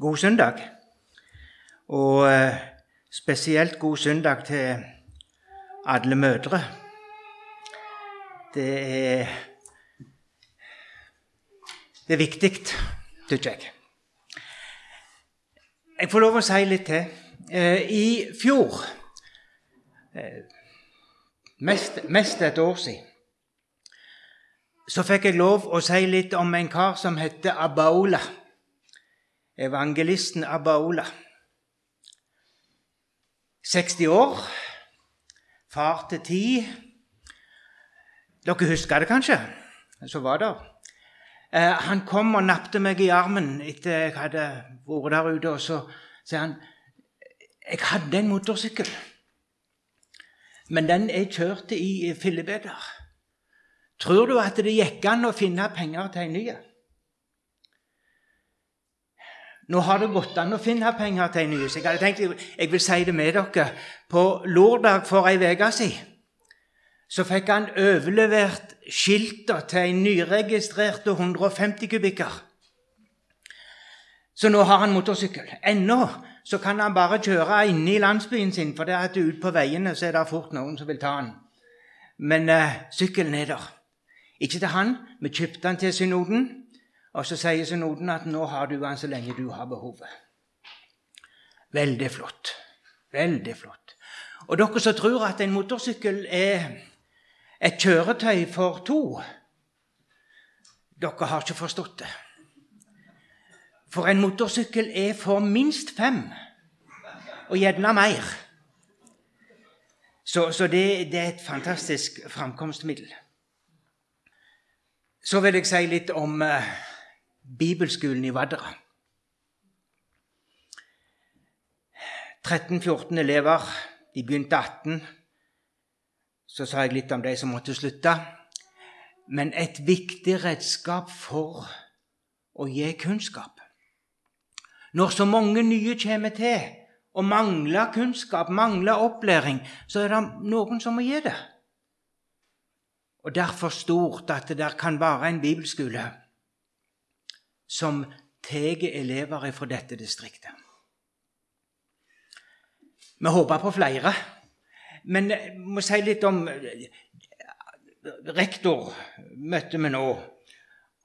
God søndag. Og eh, spesielt god søndag til alle mødre. Det er Det er viktig, syns jeg. Jeg får lov å si litt til. Eh, I fjor, eh, mest, mest et år siden, så fikk jeg lov å si litt om en kar som heter Abaola. Evangelisten Abaola. 60 år, far til ti. Dere husker det kanskje? Så var det. Eh, han kom og nappte meg i armen etter jeg hadde vært der ute. Og så sier han jeg hadde en motorsykkel, men den jeg kjørte i fillebeter. Tror du at det gikk an å finne penger til en ny? Nå har det gått an å finne penger til en ny. Så jeg hadde tenkt jeg vil si det med dere. På lørdag for ei uke siden så fikk han overlevert skilter til en nyregistrert 150 kubikker. Så nå har han motorsykkel. Ennå så kan han bare kjøre inne i landsbyen sin, for det er at ute på veiene så er det fort noen som vil ta han. Men eh, sykkelen er der. Ikke til han. Vi kjøpte han til synoden. Og så sier synoden at nå har du han så lenge du har behovet. Veldig flott. Veldig flott. Og dere som tror at en motorsykkel er et kjøretøy for to, dere har ikke forstått det. For en motorsykkel er for minst fem, og gjerne mer. Så, så det, det, er et fantastisk framkomstmiddel. Så vil jeg si litt om uh, bibelskolen i Vadra. 13-14 elever. De begynte 18. Så sa jeg litt om de som måtte slutte. Men et viktig redskap for å gi kunnskap. Når så mange nye kommer til og mangler kunnskap, mangler opplæring, så er det noen som må gi det og derfor stort at det der kan være en bibelskole som tar elever fra dette distriktet. Vi håper på flere. Men jeg må si litt om Rektor møtte vi nå.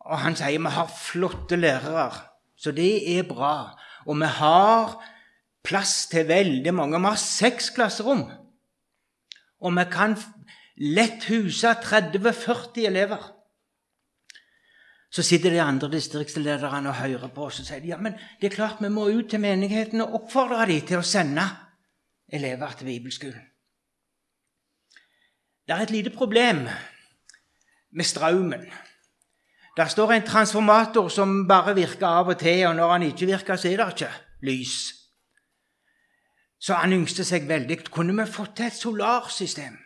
Og han sier vi har flotte lærere, så det er bra. Og vi har plass til veldig mange. Vi har seks klasserom. Og vi kan lett huse 30-40 elever. Så sitter de andre distriktslederne og hører på oss og sier ja, men det er klart vi må ut til menigheten og oppfordre dem til å sende elever til bibelskolen. Det er et lite problem med strømmen. Der står en transformator som bare virker av og til, og når han ikke virker, så er det ikke lys. Så han yngste seg veldig. Kunne vi fått til et solarsystem?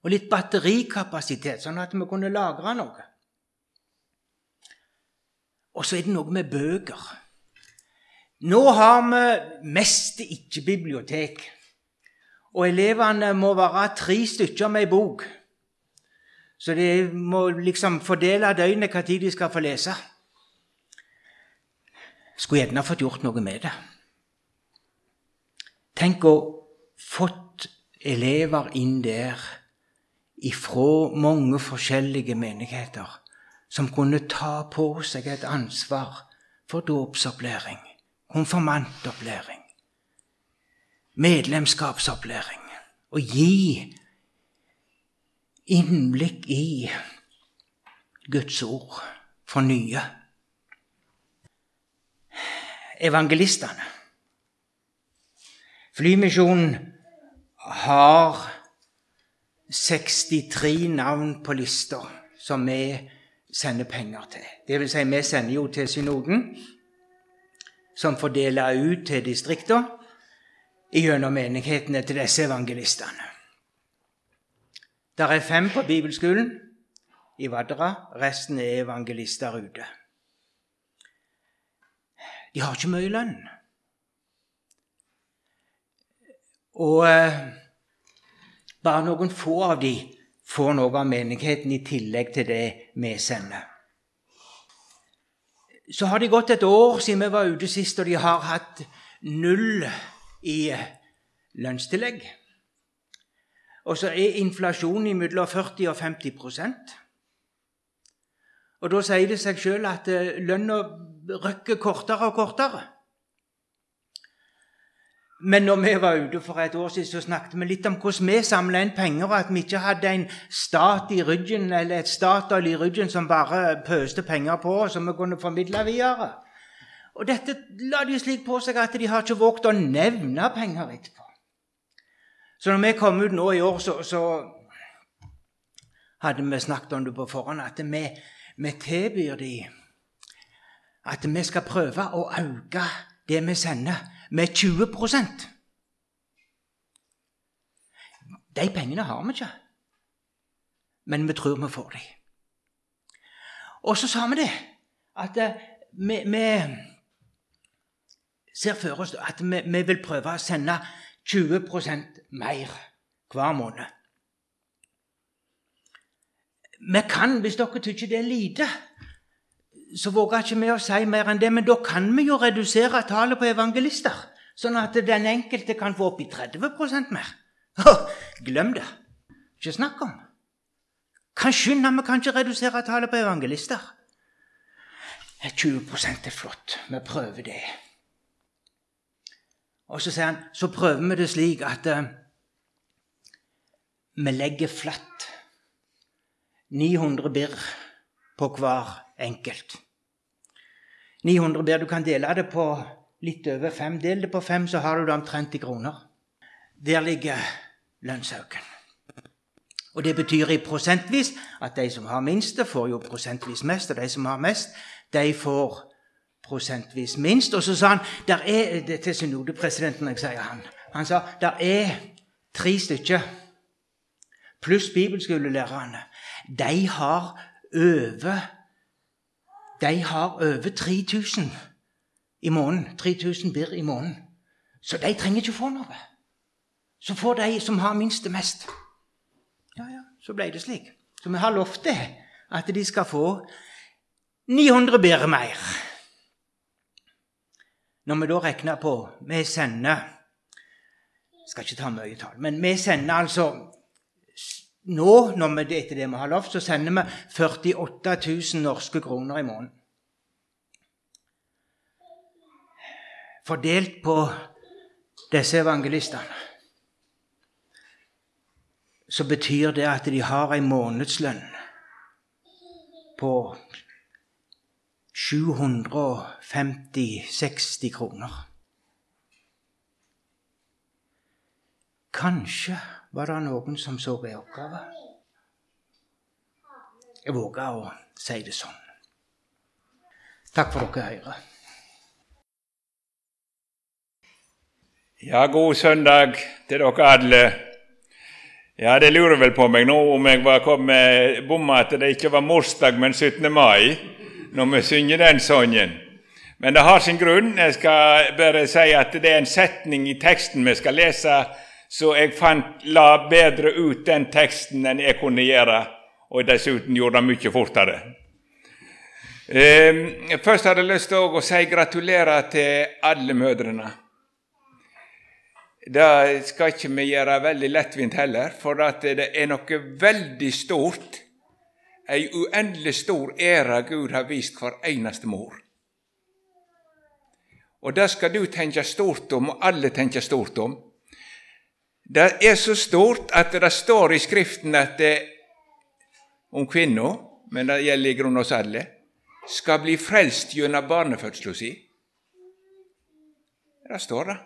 og litt batterikapasitet, sånn at vi kunne lagre noe. Og så er det noe med bøker. Nå har vi mest ikke bibliotek. Og elevene må være tre stykker med ei bok. Så de må liksom fordele døgnet når de skal få lese. Skulle gjerne fått gjort noe med det. Tenk å fått elever inn der ifra mange forskjellige menigheter som kunne ta på seg et ansvar for dåpsopplæring, konfirmantopplæring, medlemskapsopplæring, og gi innblikk i Guds ord for nye. Evangelistene. Flymisjonen har 63 navn på lista som vi sender penger til. Det vil si, vi sender jo til synoden, som fordeler ut til distriktene gjennom menighetene til disse evangelistene. Der er fem på bibelskolen i Vadra. Resten er evangelister ute. De har ikke mye lønn. Og eh, bare noen få av de får noe av menigheten i tillegg til det vi sender. så har det gått et år siden vi var ute sist, og de har hatt null i lønnstillegg. Og så er inflasjonen mellom 40 og 50 Og da sier det seg sjøl at eh, lønna røkker kortere og kortere. Men når vi var ute for et år siden, så snakket vi litt om hvordan vi samla inn penger, og at vi ikke hadde en stat i ryggen, eller et Statoil i ryggen som bare pøste penger på oss, som vi kunne formidle videre. Og dette la de slik på seg at de har ikke våget å nevne penger etterpå. Så når vi kom ut nå i år, så, så hadde vi snakket om det på forhånd, at vi, vi tilbyr dem at vi skal prøve å øke det vi sender med 20% De pengene har vi ikke, men vi tror vi får dem. Og så sa vi det, at eh, vi, vi ser for oss at vi, vi, vil prøve å sende 20% mer hver måned. Vi kan, hvis dere syns det er lite, så våger ikke vi å si mer enn det. Men da kan vi jo redusere tallet på evangelister, sånn at den enkelte kan få opp i 30% mer. glem det. Ikke snakk om. Kan skynde, vi kan ikke redusere tallet på evangelister. 20% er flott. Vi prøver det. Og så sier han så prøver vi det slik at uh, vi legger flatt 900 birr på hver enkelt. 900 ber du kan dele det på litt over fem. Del det på fem, så har du det omtrent i kroner. Der ligger lønnsøken. Og Det betyr i prosentvis at de som har minst, får jo prosentvis mest, og de som har mest, de får prosentvis minst. Og så sa han der er, det til synodepresidenten jeg sier han, han sa der er tre stykker pluss bibelskolelærerne. De har over de har over 3000 i måneden. 3000 birr i måneden. Så de trenger ikke å få noe. Så får de som har minst, det mest. Ja, ja, så ble det slik. Så vi har lovt det, at de skal få 900 birr mer. Når vi da regner på Vi sender Jeg skal ikke ta mye tall, men vi sender altså nå, når vi, etter det vi har lovt, så sender vi 48 000 norske kroner i måneden. Fordelt på disse evangelistene så betyr det at de har en månedslønn på 750-60 kroner. Kanskje var det noen som så en oppgave. Jeg våger å si det sånn. Takk for dere hører. Ja, god søndag til dere alle. Ja, Det lurer vel på meg nå om jeg var kommet bomma at det ikke var morsdag, men 17. mai, når vi synger den sangen. Men det har sin grunn. Jeg skal bare si at det er en setning i teksten vi skal lese så jeg fant, la bedre ut den teksten enn jeg kunne gjøre, og dessuten gjorde det mye fortere. Eh, først hadde jeg lyst til å si gratulerer til alle mødrene. Det skal ikke vi gjøre veldig lettvint heller, for det er noe veldig stort, ei uendelig stor ære Gud har vist hver eneste mor. Og det skal du tenke stort om, og alle tenke stort om. Det er så stort at det står i Skriften at det, om kvinna, men det gjelder i grunnen oss alle, skal bli frelst gjennom barnefødselen si. Det står det.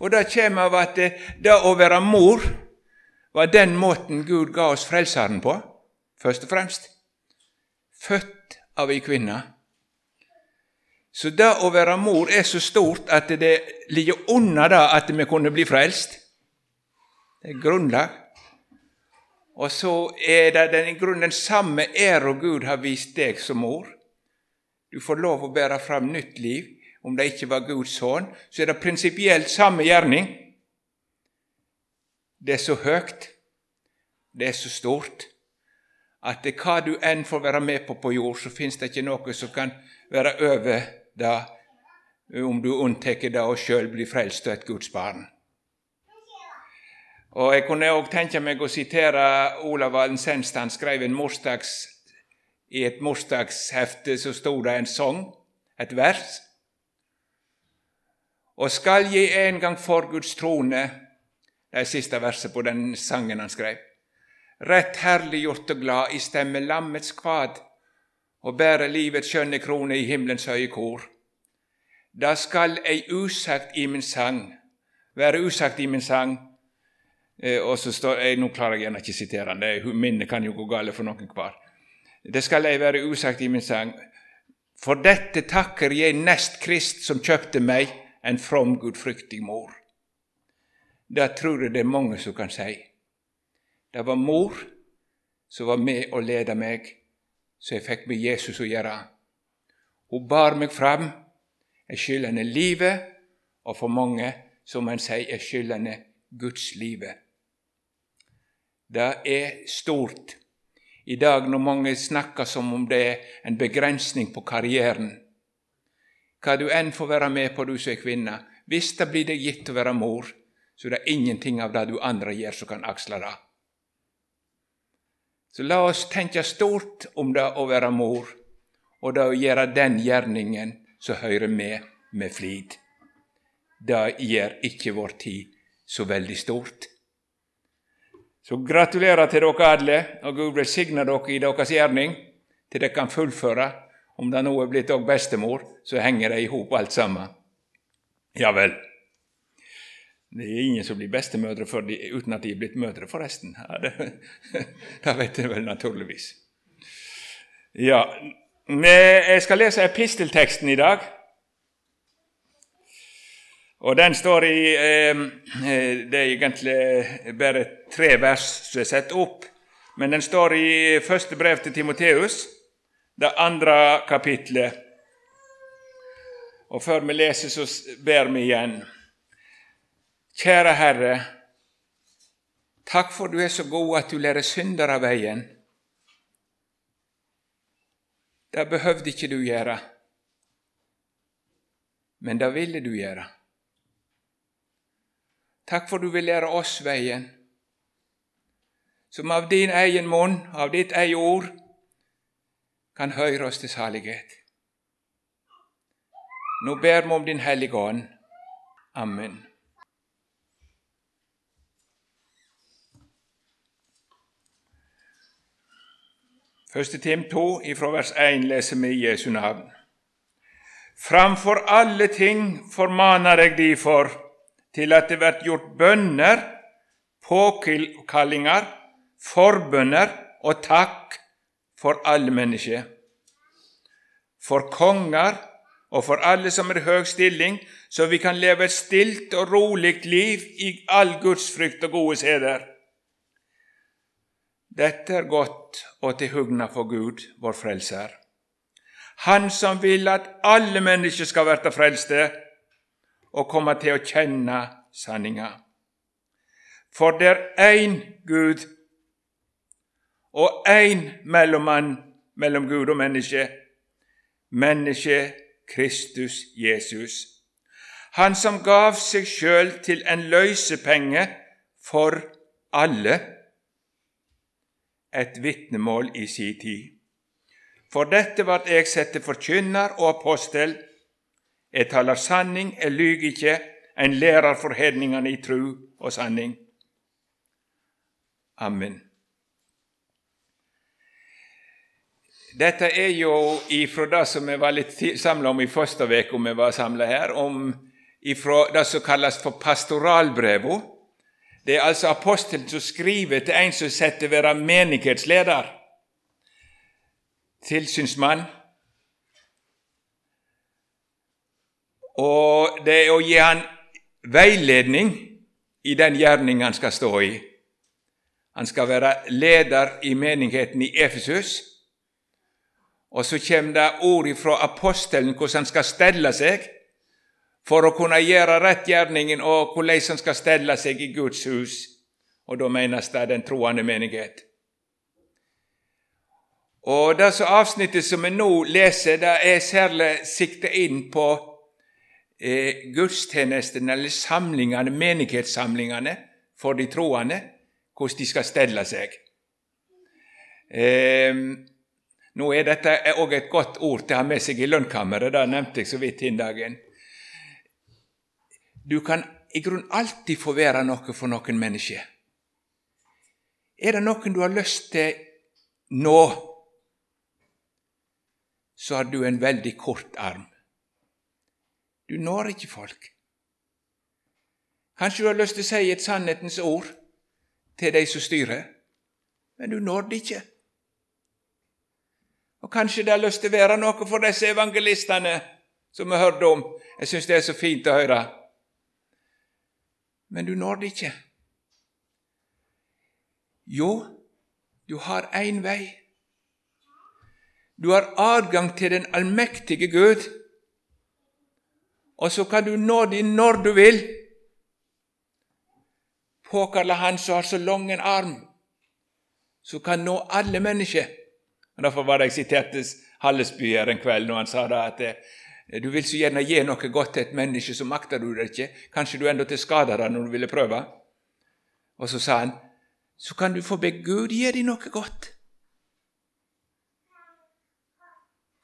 Og det kommer av at det, å være mor var den måten Gud ga oss Frelseren på, først og fremst. Født av ei kvinne. Så det å være mor er så stort at det ligger under det at vi kunne bli frelst. Det er grunnlag. Og så er det den, i grunnen den samme æra Gud har vist deg som mor. Du får lov å bære fram nytt liv. Om det ikke var Guds sønn, så er det prinsipielt samme gjerning. Det er så høyt, det er så stort, at det, hva du enn får være med på på jord, så fins det ikke noe som kan være over det, om du unntar det og sjøl blir frelst og et Guds barn. Og Jeg kunne òg tenke meg å sitere Olav Valensenst. Han skrev en morsdags, i et morsdagshefte så sto det en sang, et vers. Og skal jeg en gang for Guds trone Det er siste verset på den sangen han skrev. Rett herliggjort og glad i stemme lammets kvad og bære livets skjønne krone i himmelens høye kor. Da skal ei usagt i min sang, være usagt i min sang, og så står, jeg, Nå klarer jeg gjerne ikke å sitere den, minnet kan jo gå galt for noen hver. Det skal ei være usagt i min sang. For dette takker jeg nest Krist som kjøpte meg, en from, gudfryktig mor. Det tror jeg det er mange som kan si. Det var mor som var med og leda meg, så jeg fikk med Jesus å gjøre. Hun bar meg fram. Jeg skylder henne livet, og for mange, som en sier, jeg skylder henne Guds livet. Det er stort i dag når mange snakker som om det er en begrensning på karrieren. Hva du enn får være med på, du som er kvinne. Hvis det blir deg gitt å være mor, så det er ingenting av det du andre gjør, som kan aksle det. Så la oss tenke stort om det å være mor, og det å gjøre den gjerningen som hører med, med flid. Det gjør ikke vår tid så veldig stort. Så gratulerer til dere alle, og Gud velsigne dere i deres gjerning, til dere kan fullføre. Om det nå er blitt òg bestemor, så henger det i hop alt sammen. Ja vel. Det er ingen som blir bestemødre de, uten at de er blitt mødre, forresten. Ja, det, det vet jeg vel naturligvis. Ja, Jeg skal lese epistelteksten i dag. Og den står i eh, eh, Det er egentlig bare tre vers som er satt opp, men den står i første brev til Timoteus, det andre kapitlet. Og før vi leser, så ber vi igjen. Kjære Herre, takk for du er så god at du lærer synder av veien. Det behøvde ikke du gjøre, men det ville du gjøre. Takk for du vil lære oss veien, som av din egen munn, av ditt eget ord, kan høre oss til salighet. Nå ber vi om Din Hellige Ånd. Amen. Første Tim 2, ifra vers 1 leser vi i Jesu navn. Framfor alle ting formaner jeg de for til at det blir gjort bønner, påkallinger, forbønner og takk for alle mennesker. For konger og for alle som er i høg stilling, så vi kan leve et stilt og rolig liv i all gudsfrykt og gode seder. Dette er godt og til hugna for Gud, vår Frelser. Han som vil at alle mennesker skal verta frelste og komme til å kjenne sanninga. For det er én Gud og én mellommann mellom Gud og menneske, mennesket Kristus Jesus. Han som gav seg sjøl til en løysepenge for alle, et vitnemål i si tid. For dette vart eg sett til forkynner og apostel jeg taler sanning, jeg lyver ikke, en lærer for hedningene i tru og sanning. Amen. Dette er jo ifra det som vi var litt samla om i første uke, vi var samla her, om ifra det som kalles for pastoralbreva. Det er altså apostelen som skriver til en som setter være menighetsleder, tilsynsmann Og det er å gi han veiledning i den gjerning han skal stå i. Han skal være leder i menigheten i Efesus. Og så kommer det ord fra apostelen hvordan han skal stelle seg for å kunne gjøre rett gjerningen, og hvordan han skal stelle seg i Guds hus. Og da menes det den troende menighet. Og det avsnittet som vi nå leser, det er særlig sikta inn på eh, gudstjenestene, eller samlingene, menighetssamlingene for de troende, hvordan de skal stelle seg. Eh, nå er dette òg et godt ord til å ha med seg i lønnkammeret, det nevnte jeg så vidt den dagen. Du kan i grunn alltid få være noe for noen mennesker. Er det noen du har lyst til nå, så har du en veldig kort arm. Du når ikke folk. Kanskje du har lyst til å si et sannhetens ord til de som styrer, men du når det ikke. Og kanskje det har lyst til å være noe for disse evangelistene som vi hørte om. Jeg syns det er så fint å høre men du når det ikke. Jo, du har én vei. Du har adgang til den allmektige Gud, og så kan du nå dem når du vil. Påkalle Han som har så lang en arm, så kan nå alle mennesker. Og Derfor var det jeg siterte Hallesby her en kveld når han sa da at Eh, du vil så gjerne gi noe godt til et menneske, så makter du det ikke. Kanskje du til skader det når du ville prøve. Og så sa han, så kan du få be Gud gi deg noe godt.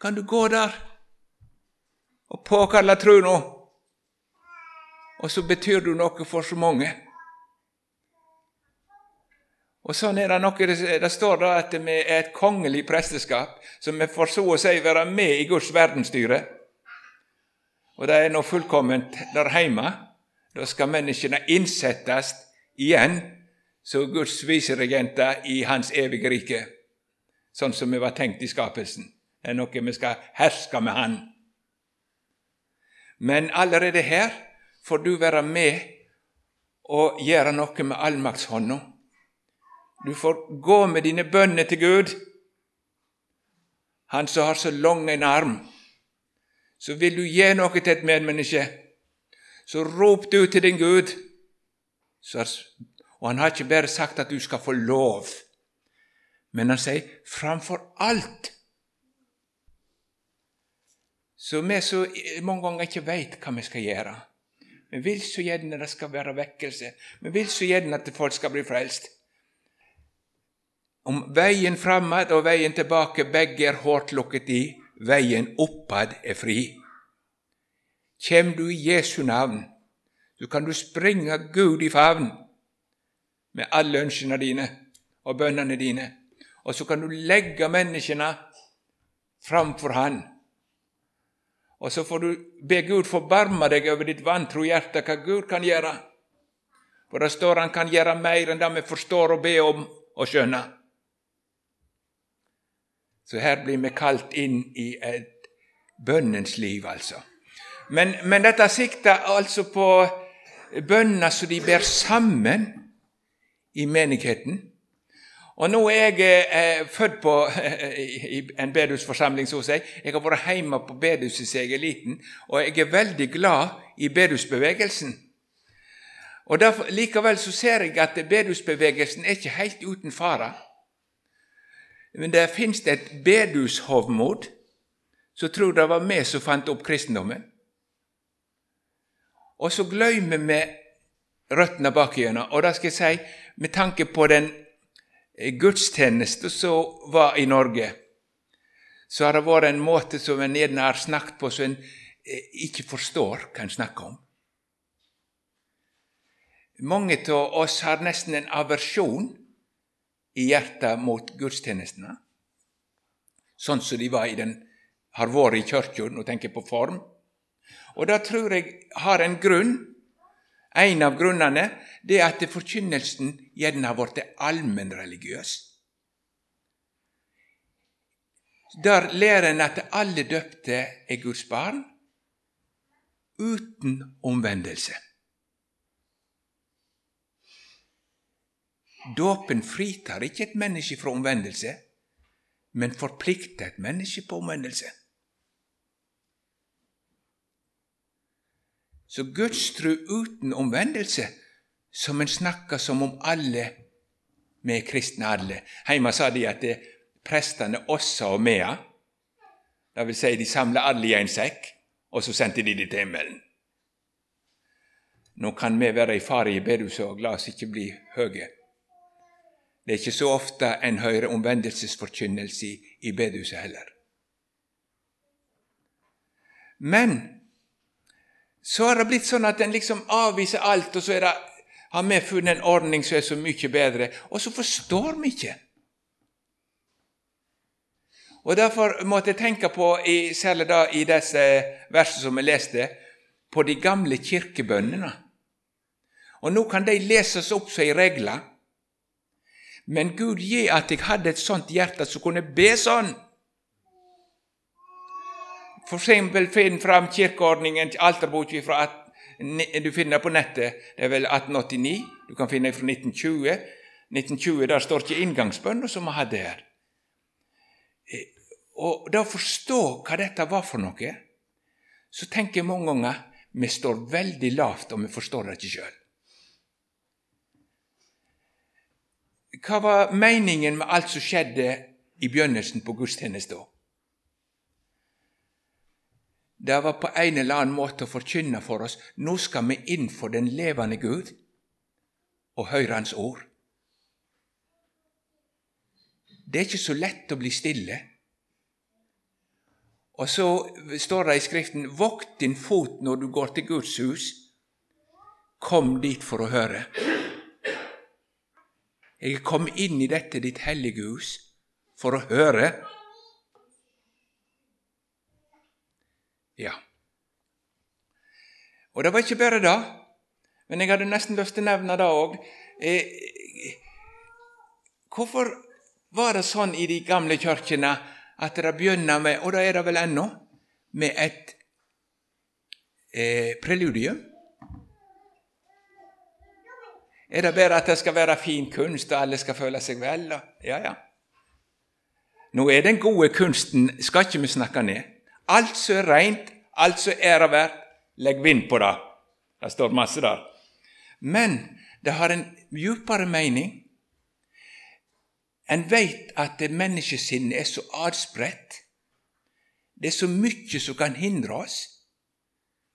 Kan du gå der og påkalle tru nå, og så betyr du noe for så mange. Og sånn er Det noe, det står da at vi er et kongelig presteskap, som vi får så å si være med i Guds verdensstyre og det er nå fullkomment der hjemme. Da skal menneskene innsettes igjen som Guds viseregenter i Hans evige rike, sånn som vi var tenkt i skapelsen. Det er noe vi skal herske med Han. Men allerede her får du være med og gjøre noe med allmaktshånda. Du får gå med dine bønner til Gud, Han som har så lang en arm så vil du gi noe til et medmenneske, så rop du til din Gud. og han har ikke bare sagt at du skal få lov, men han sier framfor alt. Så vi så mange ganger ikke veit hva vi skal gjøre. Vi vil så gjerne det skal være vekkelse. Vi vil så gjerne at folk skal bli frelst. Om veien framad og veien tilbake begge er hårdt lukket i, veien oppad er fri. Kjem du i Jesu navn, så kan du springe Gud i favn med alle ønskene dine og bønnene dine, og så kan du legge menneskene framfor Han. Og så får du be Gud forbarme deg over ditt vantro hjerte, hva Gud kan gjøre. For det står Han kan gjøre mer enn det vi forstår og be om og skjønne. Så her blir vi kalt inn i et bønnens liv, altså. Men, men dette sikter altså på bønner som de ber sammen i menigheten. Og nå er jeg eh, født på i en bedehusforsamling, så å si. Jeg har vært hjemme på bedehuset siden jeg er liten, og jeg er veldig glad i bedehusbevegelsen. Og derfor, Likevel så ser jeg at bedehusbevegelsen er ikke helt uten fare. Men det fins et bedushovmod som tror det var vi som fant opp kristendommen. Og så gløymer vi røttene bakigjennom. Og da skal jeg si, med tanke på den gudstjeneste som var i Norge, så har det vært en måte som en gjerne har snakket på som en eh, ikke forstår hva en snakker om. Mange av oss har nesten en aversjon i hjertet mot gudstjenestene, sånn som de var i den, har vært i kirka. Nå tenker på form. Og det tror jeg har en grunn. En av grunnene det er at forkynnelsen gjerne har blitt allmennreligiøs. Der lærer en at alle døpte er Guds barn, uten omvendelse. Dåpen fritar ikke et menneske fra omvendelse, men forplikter et menneske på omvendelse. Så gudstru uten omvendelse, som en snakker som om alle vi er kristne alle. Heima sa de at det, prestene Åssa og Mea. Det vil si, de samla alle i en sekk, og så sendte de det til himmelen. Nå kan vi være i fare i bedehuset, og la oss ikke bli høye. Det er ikke så ofte en hører omvendelsesforkynnelse i bedehuset heller. Men så har det blitt sånn at en liksom avviser alt, og så er det, har vi funnet en ordning som er så mye bedre, og så forstår vi ikke. Og Derfor måtte jeg tenke på, særlig da i disse versene som jeg leste, på de gamle kirkebønnene. Og nå kan de leses opp som ei regle. Men Gud gi at jeg hadde et sånt hjerte som kunne be sånn. For eksempel finn fram kirkeordningen, alterboka fra du finner det på nettet. Det er vel 1889. Du kan finne det fra 1920. 1920 Der står ikke inngangsbønna som vi hadde her. Eh, og da å forstå hva dette var for noe, så tenker jeg mange ganger vi står veldig lavt, og vi forstår det ikke sjøl. Hva var meningen med alt som skjedde i begynnelsen på gudstjenesten? Det var på en eller annen måte å forkynne for oss nå skal vi inn for den levende Gud og høre Hans ord. Det er ikke så lett å bli stille. Og så står det i Skriften 'Vokt din fot når du går til Guds hus'. Kom dit for å høre. Jeg kommet inn i dette ditt hellige hus for å høre. Ja. Og det var ikke bare det, men jeg hadde nesten lyst til å nevne det òg. Eh, hvorfor var det sånn i de gamle kirkene at det begynner med, og det er det vel ennå, med et eh, preludium? Er det bare at det skal være fin kunst, og alle skal føle seg vel? Ja, ja. Nå er den gode kunsten skal ikke vi snakke ned. Alt som er rent, alt som er æreverdt, legg vind på det. Det står masse der. Men det har en djupere mening. En veit at menneskesinnet er så adspredt. Det er så mye som kan hindre oss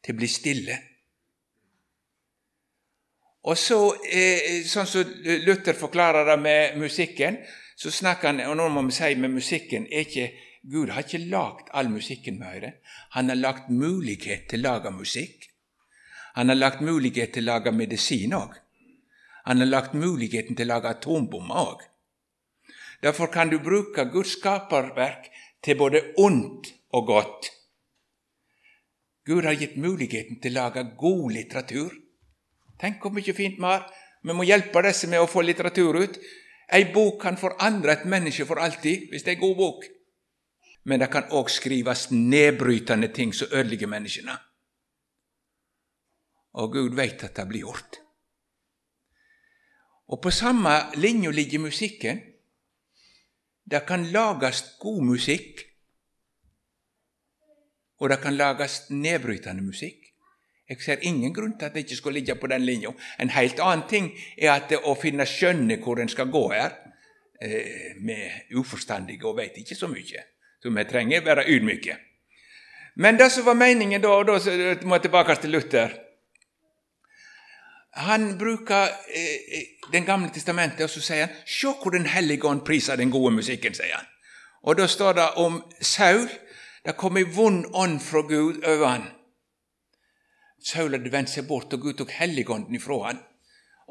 til å bli stille. Og så, eh, sånn som Luther forklarer det med musikken, så snakker han og nå må vi si med musikken er ikke, Gud har ikke lagd all musikken vi hører. Han har lagt mulighet til å lage musikk. Han har lagt mulighet til å lage medisin òg. Han har lagt muligheten til å lage atombomber òg. Derfor kan du bruke Guds skaperverk til både ondt og godt. Gud har gitt muligheten til å lage god litteratur. Tenk hvor mye fint vi har. Vi må hjelpe disse med å få litteratur ut. Ei bok kan forandre et menneske for alltid, hvis det er en god bok. Men det kan òg skrives nedbrytende ting som ødelegger menneskene. Og Gud veit at det blir gjort. Og på samme linje ligger musikken. Det kan lages god musikk, og det kan lages nedbrytende musikk. Jeg ser ingen grunn til at det ikke skal ligge på den linja. En helt annen ting er at det å finne skjønne hvor en skal gå her. Med vi er uforstandige og vet ikke så mye, så vi trenger være ydmyke. Men det som var meningen da, og da må jeg tilbake til Luther Han bruker eh, Den gamle testamentet, og så sier han Se hvor Den hellige ånd priser den gode musikken, sier han. Og da står det om Saul. Det kom ei vond ånd fra Gud over han. Saul hadde vendt seg bort, og Gud tok helligånden ifra han.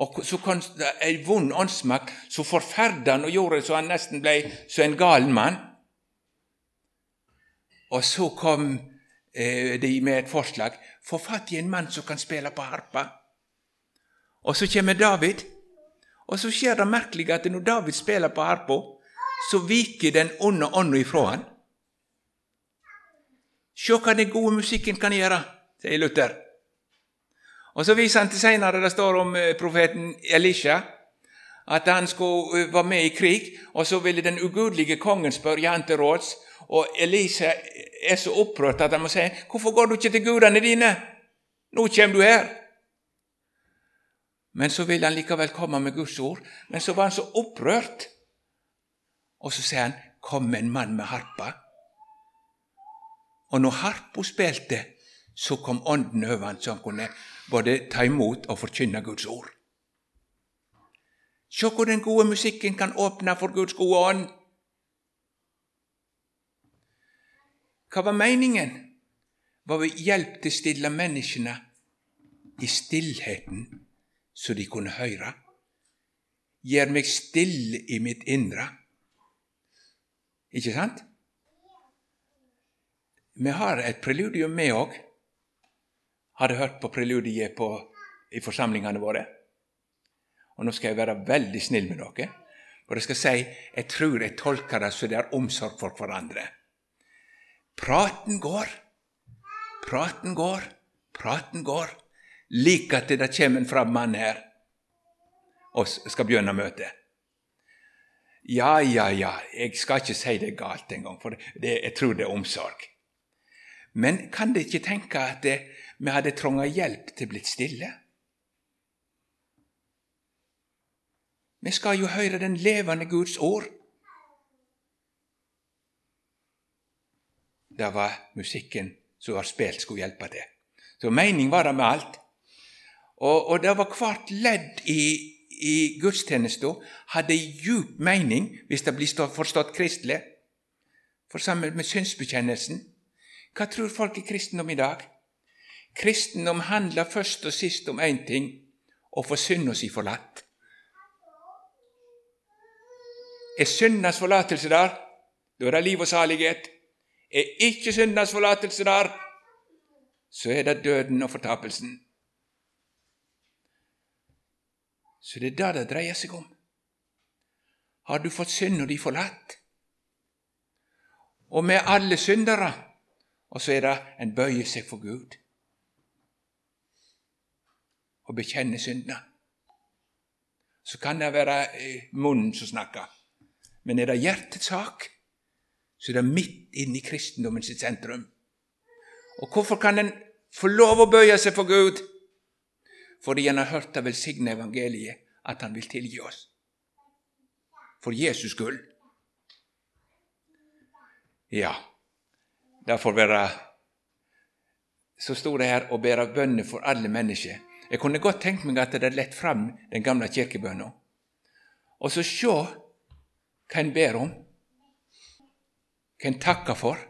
Og Så kom det ei vond åndsmakt som forferda han og gjorde så han nesten ble som en gal mann. Og så kom eh, de med et forslag. Få fatt i en mann som kan spille på harpa. Og så kommer David. Og så skjer det merkelige at når David spiller på harpa, så viker den onde ånda ifra han. Se hva den gode musikken kan gjøre, sier Luther. Og Så viser han til senere det står om eh, profeten Elisha, at han skulle eh, være med i krig, og så ville den ugudelige kongen spørre han til råds. Og Elise er så opprørt at han må si, 'Hvorfor går du ikke til gudene dine? Nå kommer du her.' Men så ville han likevel komme med Guds ord. Men så var han så opprørt. Og så sier han, kom en mann med harpa. Og når harpa spilte, så kom Ånden over han, så han kunne både ta imot og forkynne Guds ord. Se hvor den gode musikken kan åpne for Guds gode ånd. Hva var meningen? Var vi hjelp til å stille menneskene i stillheten, så de kunne høre? Gjør meg stille i mitt indre. Ikke sant? Vi har et preludium, vi òg. Hadde hørt på preludiet på, i forsamlingene våre. Og nå skal jeg være veldig snill med dere, for jeg skal si jeg tror jeg tolker det så det er omsorg for hverandre. Praten går, praten går, praten går, like at det kommer en fram mann her og skal begynne møtet. Ja, ja, ja, jeg skal ikke si det galt engang, for det, jeg tror det er omsorg. Men kan dere ikke tenke at det, vi hadde trengt hjelp til blitt stille? Vi skal jo høre den levende Guds ord. Det var musikken som var spilt, skulle hjelpe til. Så mening var det med alt. Og, og det var hvert ledd i, i gudstjenesta hadde djup mening, hvis det blir forstått kristelig. For sammen med synsbekjennelsen. Hva tror folk i kristendom i dag? Kristendom handler først og sist om én ting å få synda si forlatt. Er syndas forlatelse der, da er det liv og salighet. Er ikke syndernes forlatelse der, så er det døden og fortapelsen. Så det er det det dreier seg om. Har du fått synda di forlatt? Og er alle syndere, og så er det en bøyer seg for Gud og bekjenner syndene. Så kan det være munnen som snakker. Men er det hjertets sak, så er det midt inne i kristendommen sitt sentrum. Og hvorfor kan en få lov å bøye seg for Gud? Fordi en har hørt det velsigne evangeliet, at han vil tilgi oss. For Jesus skyld. Ja, det får være Så sto det her og ber bønner for alle mennesker. Jeg kunne godt tenkt meg at det hadde lett fram den gamle kirkebønna. Og så se hva en ber om, hva en takker for.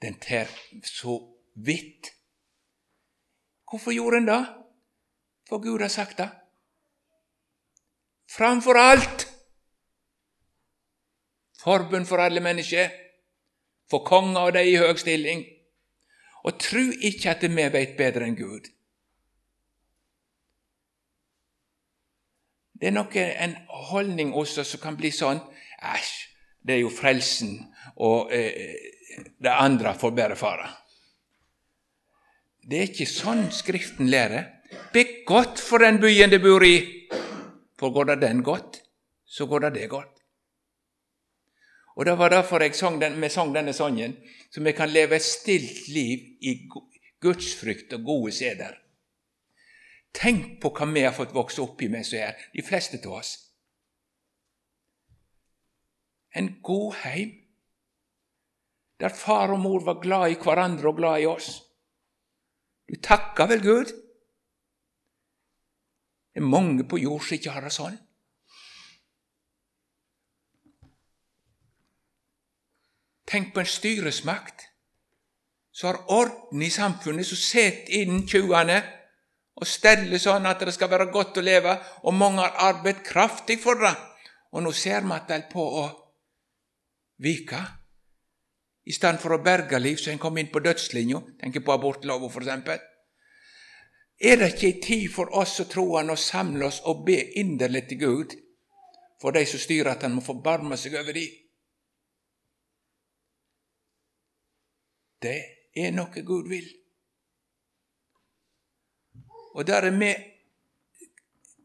Den tær så vidt. Hvorfor gjorde en det? For Gud har sagt det. Framfor alt forbund for alle mennesker, for konger og de i høg stilling. Og tru ikke at vi veit bedre enn Gud. Det er nok en holdning hos oss som kan bli sånn Æsj, det er jo frelsen, og eh, det andre får bedre fare. Det er ikke sånn Skriften lærer. Be godt for den byen du bor i, for går det den godt, så går det det godt. Og Det var derfor jeg sang den, vi sang denne sangen, så vi kan leve et stilt liv i gudsfrykt og gode seder. Tenk på hva vi har fått vokse opp i mens vi er de fleste av oss. En god heim, der far og mor var glad i hverandre og glad i oss. Du takker vel Gud? Det er mange på jord som ikke har det sånn. Tenk på en styresmakt som har orden i samfunnet, som sitter innen tjuene og steller sånn at det skal være godt å leve, og mange har arbeidet kraftig for det. Og nå ser vi at de er på å vike. I stedet for å berge liv, så en kom inn på dødslinja. Tenker på abortlova, f.eks. Er det ikke ei tid for oss som troende å samle oss og be inderlig til Gud for de som styrer, at Han må forbarme seg over dem? Det er noe Gud vil. Og der er vi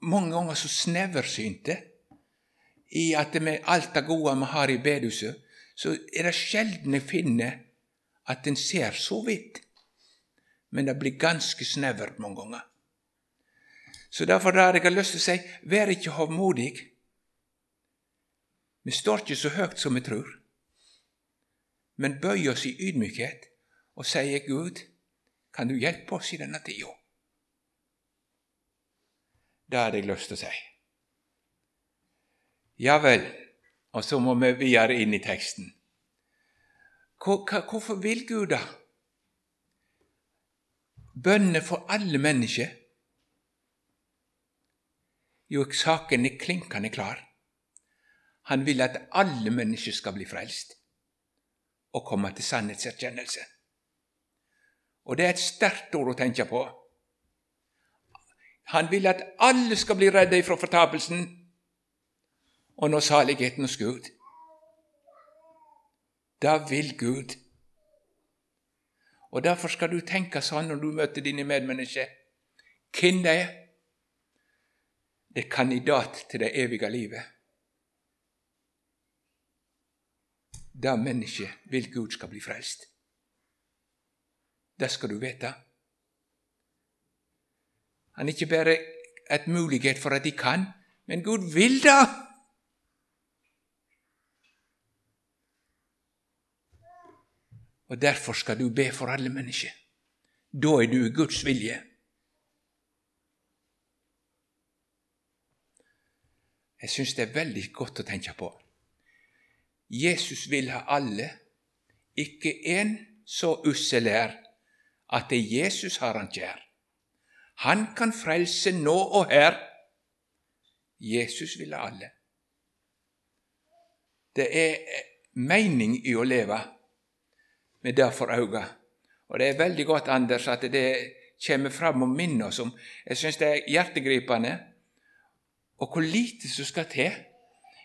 mange ganger så sneversynte i at med alt det gode vi har i bedehuset, så er det sjelden jeg finner at en ser så vidt. Men det blir ganske snevert mange ganger. Så derfor har jeg lyst til å si vær ikke hovmodig. Vi står ikke så høyt som vi tror, men bøyer oss i ydmykhet og sier, Gud, kan du hjelpe oss i denne tida? Det hadde jeg lyst til å si. Ja vel, og så må vi videre inn i teksten. Hvorfor vil Gud da? Bønner for alle mennesker. Jo, saken er klinkende klar. Han vil at alle mennesker skal bli frelst og komme til sannhetserkjennelse. Og det er et sterkt ord å tenke på. Han vil at alle skal bli redde fra fortapelsen og nå saligheten hos Gud. Da vil Gud. Og Derfor skal du tenke sånn når du møter dine medmennesker. Hvem de er? Det er kandidat til det evige livet. Det mennesket vil Gud skal bli frelst. Det skal du vite. Han er ikke bare et mulighet for at de kan, men Gud vil det! Og Derfor skal du be for alle mennesker. Da er du i Guds vilje. Jeg syns det er veldig godt å tenke på. Jesus vil ha alle, ikke en så ussel er at det Jesus har han kjær. Han kan frelse nå og her. Jesus vil ha alle. Det er mening i å leve med det for auga. Og det er veldig godt, Anders, at det kommer fram og minner oss om Jeg syns det er hjertegripende. Og hvor lite som skal til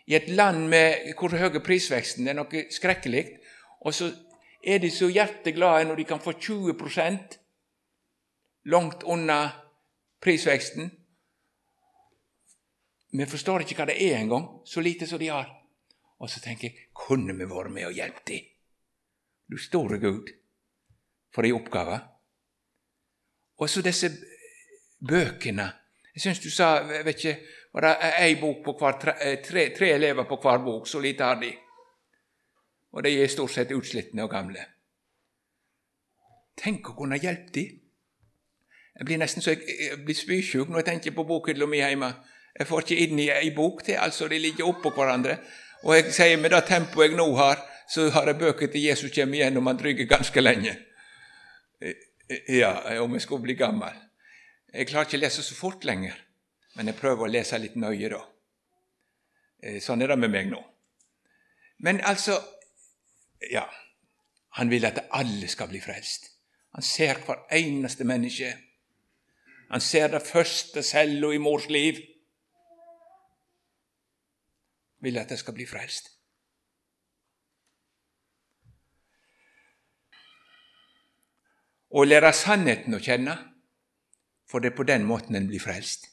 i et land med hvor høy prisveksten er noe skrekkelig. Og så er de så hjerteglade når de kan få 20 langt unna prisveksten. Vi forstår ikke hva det er engang, så lite som de har. Og så tenker jeg kunne vi vært med og hjulpet dem? Du store Gud, for ei oppgave. Og så disse bøkene. Jeg syns du sa vet ikke, var det ei bok på hver, eh, tre, tre, elever på hver bok. Så lite har de. Og de er stort sett utslitne og gamle. Tenk å kunne hjelpe dem. Jeg blir nesten så jeg, jeg blir spysjuk når jeg tenker på bokhylla mi hjemme. Jeg får ikke inn i ei bok til, altså de ligger oppå hverandre. Og jeg sier med det tempoet jeg nå har, så har jeg bøker til Jesus kommer igjen om han trygger ganske lenge. Ja, om jeg skulle bli gammel. Jeg klarer ikke å lese så fort lenger, men jeg prøver å lese litt nøye, da. Eh, sånn er det med meg nå. Men altså Ja, han vil at alle skal bli frelst. Han ser hver eneste menneske. Han ser det første cella i mors liv. Vil at jeg skal bli frelst. Og lære sannheten å kjenne, for det er på den måten en blir frelst.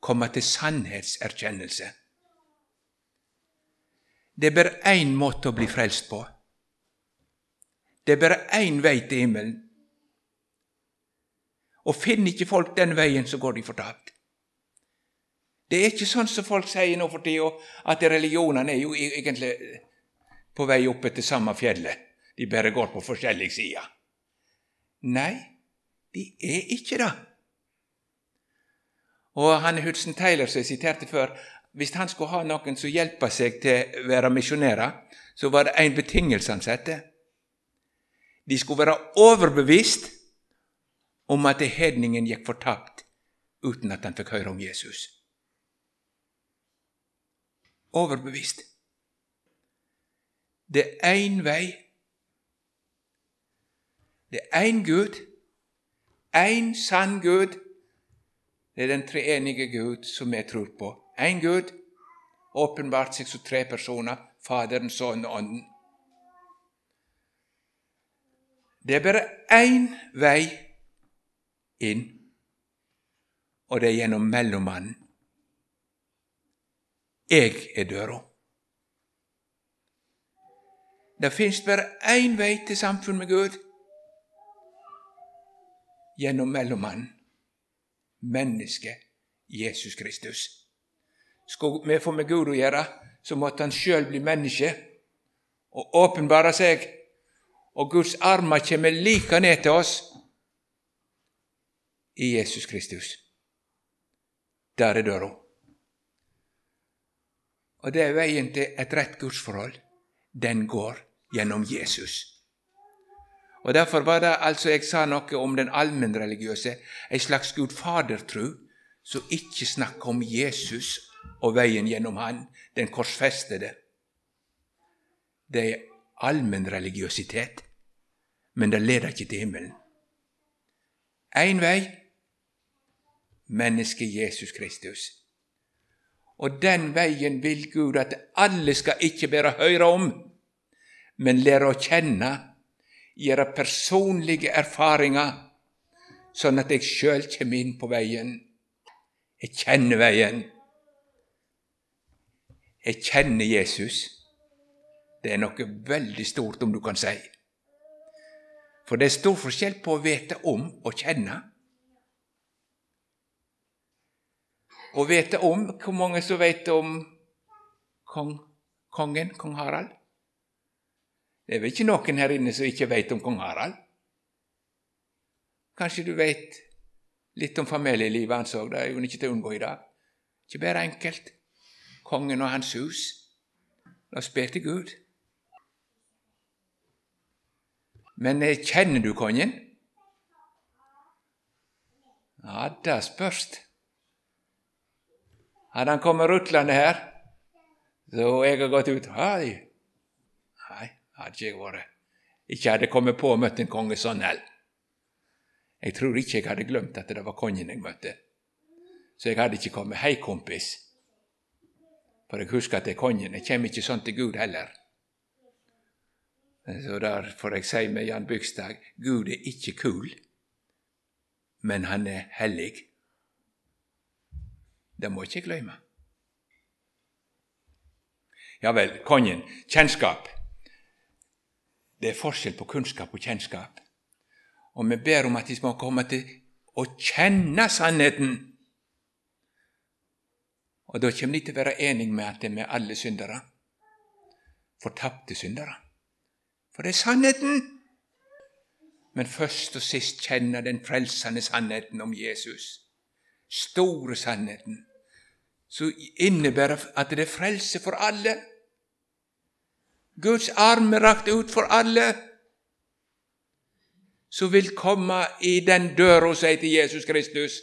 Komme til sannhetserkjennelse. Det er bare én måte å bli frelst på. Det er bare én vei til himmelen. Og finner ikke folk den veien, så går de fortapt. Det er ikke sånn som folk sier nå for tida, at religionene er jo egentlig på vei opp etter samme fjellet. De bare går på forskjellige sider. Nei, de er ikke det. Og han Hudson Taylor som jeg siterte før, hvis han skulle ha noen som hjelpa seg til å være misjonærer, så var det én betingelse han satte. De skulle være overbevist om at hedningen gikk fortapt uten at han fikk høre om Jesus. Overbevist. Det er én vei det er én Gud, én sann Gud. Det er den treenige Gud som vi tror på. Én Gud, åpenbart seg som tre personer, Faderen, Sønnen og Ånden. Det er bare én vei inn, og det er gjennom mellommannen. Jeg er døra. Det fins bare én vei til samfunn med Gud gjennom mellommannen, mennesket Jesus Kristus. Skal vi få med Gud å gjøre, så måtte han sjøl bli menneske og åpenbare seg. Og Guds armer kommer like ned til oss i Jesus Kristus. Der er døra. Og det er veien til et rett gudsforhold. Den går gjennom Jesus. Og Derfor var det altså jeg sa noe om den allmennreligiøse, ei slags Gud fader-tru, som ikke snakker om Jesus og veien gjennom Han, den korsfestede. Det er allmennreligiøsitet, men det leder ikke til himmelen. Én vei mennesket Jesus Kristus. Og den veien vil Gud at alle skal ikke bare høre om, men lære å kjenne, gjøre personlige erfaringer, sånn at jeg sjøl kommer inn på veien. Jeg kjenner veien. Jeg kjenner Jesus. Det er noe veldig stort, om du kan si. For det er stor forskjell på å vite om og kjenne. Å vite om Hvor mange som vet om kong, kongen, kong Harald? Det er vel ikke noen her inne som ikke vet om kong Harald? Kanskje du vet litt om familielivet hans òg, det er jo ikke til å unngå i dag. Ikke bare enkelt. Kongen og hans hus. Da spilte Gud. Men eh, kjenner du kongen? Ja, det spørs. Hadde han kommet rutlende her, så jeg har gått ut Hei. Hadde ikke jeg vært. Ikke hadde kommet på og møte en konge sånn heller. Jeg tror ikke jeg hadde glemt at det var kongen jeg møtte. Så jeg hadde ikke kommet 'Hei, kompis'. For jeg husker at det er kongen. Jeg kommer ikke sånn til Gud heller. Så der får jeg si med Jan Bygstad Gud er ikke kul, men han er hellig. Det må ikke glemme. Ja vel, kongen. Kjennskap. Det er forskjell på kunnskap og kjennskap. Og vi ber om at de må komme til å kjenne sannheten. Og da kommer de til å være enige med at det er med alle syndere. Fortapte syndere. For det er sannheten. Men først og sist kjenne den frelsende sannheten om Jesus. Store sannheten som innebærer at det er frelse for alle. Guds arm rakt ut for alle som vil komme i den døra og si til Jesus Kristus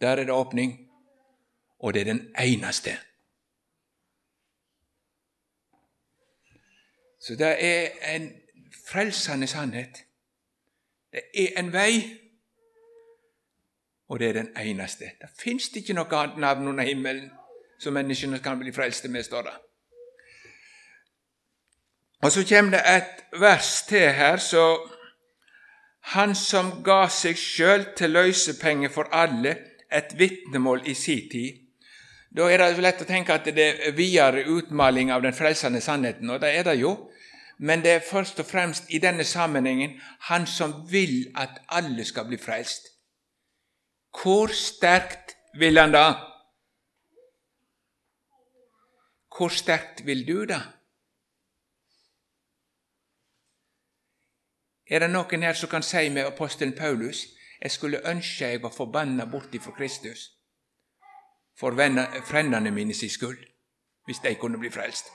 Der er det åpning, og det er den eneste. Så det er en frelsende sannhet. Det er en vei og det er den eneste. Det fins ikke noe annet navn under himmelen som menneskene kan bli frelste med, står det. Og så kommer det et vers til her, så Han som ga seg sjøl til løsepenger for alle, et vitnemål i si tid. Da er det lett å tenke at det er videre utmaling av den frelsende sannheten, og det er det jo. Men det er først og fremst i denne sammenhengen Han som vil at alle skal bli frelst. Hvor sterkt vil han da? Hvor sterkt vil du da? Er det noen her som kan si med apostelen Paulus jeg skulle ønske jeg var forbanna bort ifra Kristus for frendene mine sin skyld, hvis de kunne bli frelst?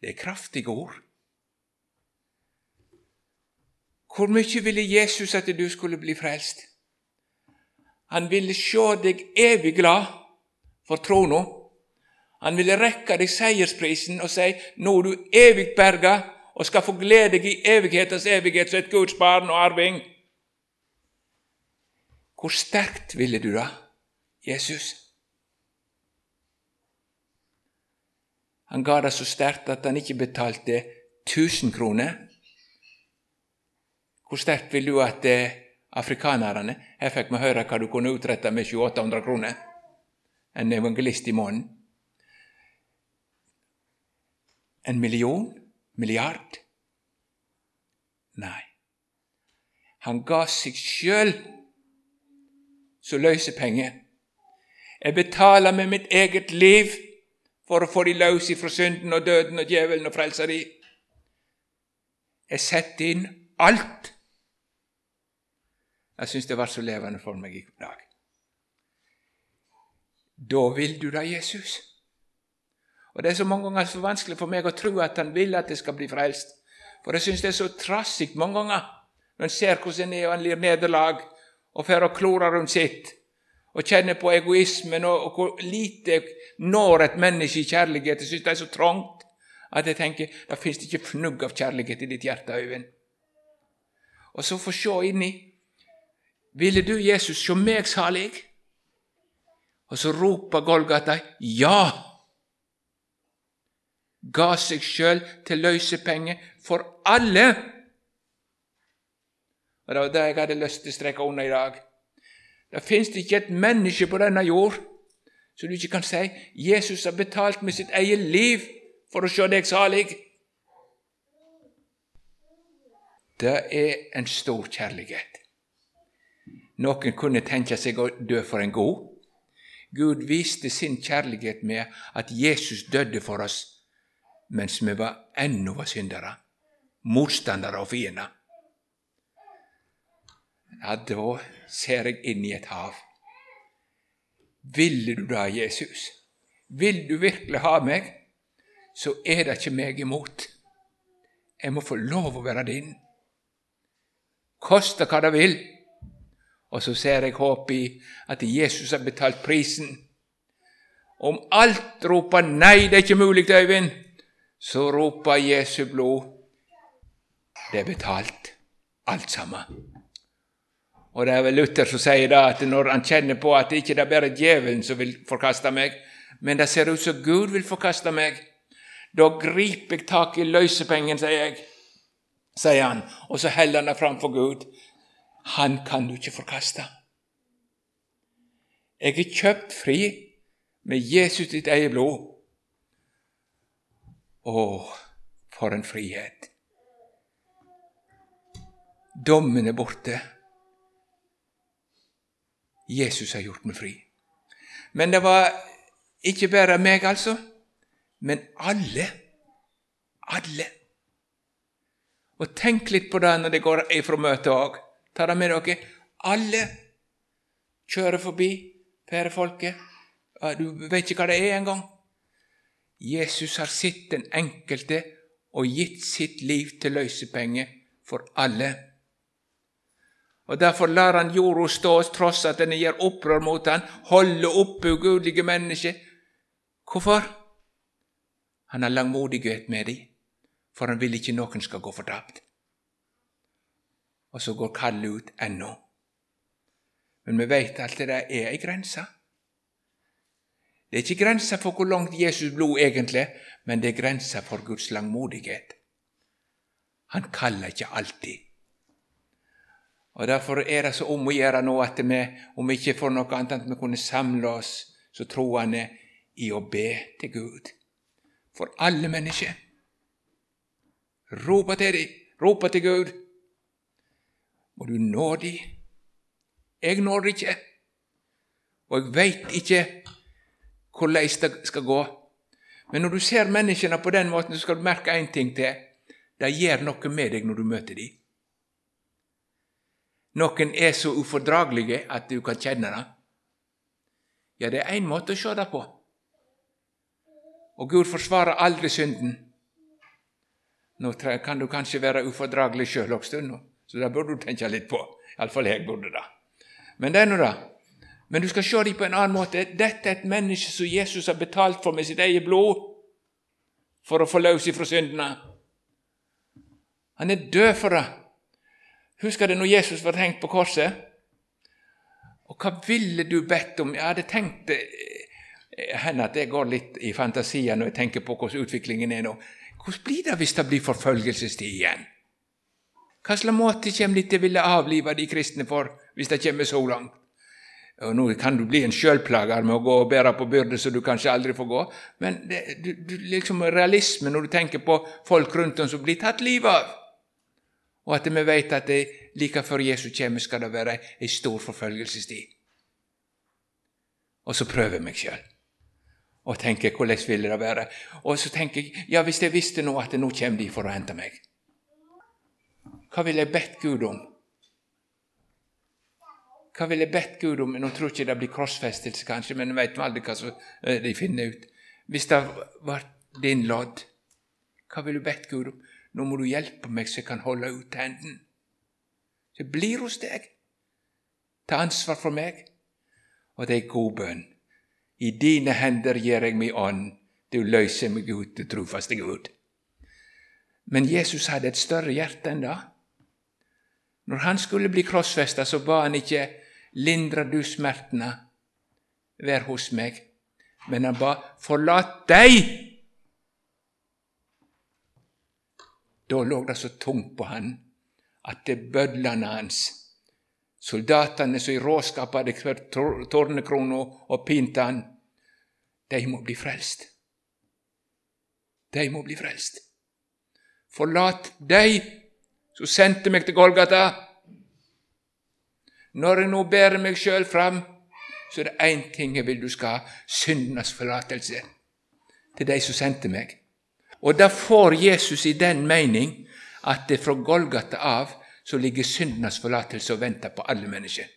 Det er kraftige ord. Hvor mye ville Jesus at du skulle bli frelst? Han ville sjå deg evig glad for trona. Han ville rekke deg seiersprisen og si nå er du evig berga og skal få glede deg i evighetens evighet som et Guds barn og arving. Hvor sterkt ville du da, Jesus? Han ga det så sterkt at han ikke betalte 1000 kroner. Hvor sterkt vil du at det afrikanerne. Her fikk vi høre hva du kunne utrette med 700-800 kroner. En evangelist i måneden. En million? Milliard? Nei. Han ga seg sjøl som løsepenge. Jeg betaler med mitt eget liv for å få de løs ifra synden og døden og djevelen og frelse de. Jeg setter inn alt. Jeg syns det var så levende for meg i dag. Da vil du da Jesus. Og Det er så mange ganger så vanskelig for meg å tro at han vil at jeg skal bli frelst. For jeg syns det er så trassig mange ganger når en ser hvordan en er og en lir nederlag og får og klorer rundt sitt og kjenner på egoismen og, og hvor lite når et menneske i kjærlighet. Jeg syns det er så trangt at jeg tenker det fins ikke fnugg av kjærlighet i ditt hjerte, Øyvind. Og så få se inni. Ville du, Jesus, se meg salig? Og så roper Golgata ja. Ga seg sjøl til løsepenger for alle. Og Det var det jeg hadde lyst til å streke under i dag. Det fins ikke et menneske på denne jord som du ikke kan si Jesus har betalt med sitt eget liv for å se deg salig. Det er en stor kjærlighet. Noen kunne tenke seg å dø for en god. Gud viste sin kjærlighet med at Jesus døde for oss mens vi var ennå var syndere, motstandere og fiender. Ja, da ser jeg inn i et hav. Ville du da, Jesus? Vil du virkelig ha meg? Så er det ikke meg imot. Jeg må få lov å være din. Koste hva det vil. Og så ser jeg håp i at Jesus har betalt prisen. Om alt roper 'nei, det er ikke mulig', Øyvind, så roper Jesu blod 'det er betalt', alt sammen. Og det er vel Luther som sier da at når han kjenner på at det ikke er bare djevelen som vil forkaste meg, men det ser ut som Gud vil forkaste meg, da griper jeg tak i løsepengen, sier jeg, sier han, og så heller han det framfor Gud. Han kan du ikke forkaste. Jeg er kjøpt fri med Jesus ditt eget blod. Å, for en frihet! Dommen er borte. Jesus har gjort meg fri. Men det var ikke bare meg, altså, men alle. Alle. Og tenk litt på det når det går ifra møtet òg. Ta det med dere. Alle kjører forbi pærefolket. Du vet ikke hva det er engang. Jesus har sett den enkelte og gitt sitt liv til løsepenge for alle. Og Derfor lar han jorda stå tross at den gjør opprør mot han, holde oppe ugudelige mennesker. Hvorfor? Han har langmodighet med dem, for han vil ikke noen skal gå fortapt. Og så går kallet ut ennå. Men vi vet at det er ei grense. Det er ikke grensa for hvor langt Jesus blod egentlig, men det er grensa for Guds langmodighet. Han kaller ikke alltid. Og Derfor er det så om å gjøre nå at vi, om vi ikke får noe annet, at vi kunne samle oss så troende i å be til Gud for alle mennesker. Rope til dem, rope til Gud. Må du nå dem. Jeg når det ikke, og jeg veit ikke hvordan det skal gå. Men når du ser menneskene på den måten, så skal du merke én ting til. Det gjør noe med deg når du møter dem. Noen er så ufordragelige at du kan kjenne det. Ja, det er én måte å se det på. Og Gud forsvarer aldri synden. Nå kan du kanskje være ufordragelig sjøl en stund, så det burde du tenke litt på. Iallfall jeg burde det. Men det er nå det. Men du skal se dem på en annen måte. Dette er et menneske som Jesus har betalt for med sitt eget blod for å få løs ifra syndene. Han er død for det. Husker du når Jesus var hengt på korset? Og hva ville du bedt om? Jeg hadde tenkt eh, henne at jeg går litt i fantasien når jeg tenker på hvordan utviklingen er nå. Hvordan blir det hvis det blir forfølgelsestid igjen? Hva slags måte kommer de til å ville avlive de kristne for hvis det kommer så langt? Og Nå kan du bli en sjølplager med å gå og bære på byrde så du kanskje aldri får gå, men det, du, du, liksom realisme når du tenker på folk rundt om som blir tatt livet av og at vi vet at det, like før Jesus kommer, skal det være ei stor forfølgelsestid. Og så prøver jeg meg sjøl. Og tenker hvordan ville det være? Og så tenker jeg ja, hvis jeg visste nå at nå kommer de for å hente meg, hva ville jeg bedt Gud om? Hva ville jeg bedt Gud om? Nå tror jeg ikke det blir krossfestelse, kanskje, men jeg vet aldri hva eh, de finner ut. Hvis det var din lodd, hva ville du bedt Gud om? Nå må du hjelpe meg så jeg kan holde ut hendene. Så jeg blir hos deg. Ta ansvar for meg. Og det er god bønn. I dine hender gir jeg min ånd. Du løser meg ut, du trofaste Gud. Men Jesus hadde et større hjerte enn det. Når han skulle bli krossfesta, så ba han ikke 'lindra du smertene, vær hos meg', men han ba 'forlat deg'. Da lå det så tungt på han at det bødlene hans, soldatene som i råskap hadde kvart tårnekrona og pint han, de må bli frelst. De må bli frelst. Forlat deg som sendte meg til Golgata. Når jeg nå bærer meg sjøl fram, så er det én ting jeg vil du skal ha syndenes forlatelse til de som sendte meg. Og da får Jesus i den mening at det fra Golgata av så ligger syndenes forlatelse og venter på alle mennesker.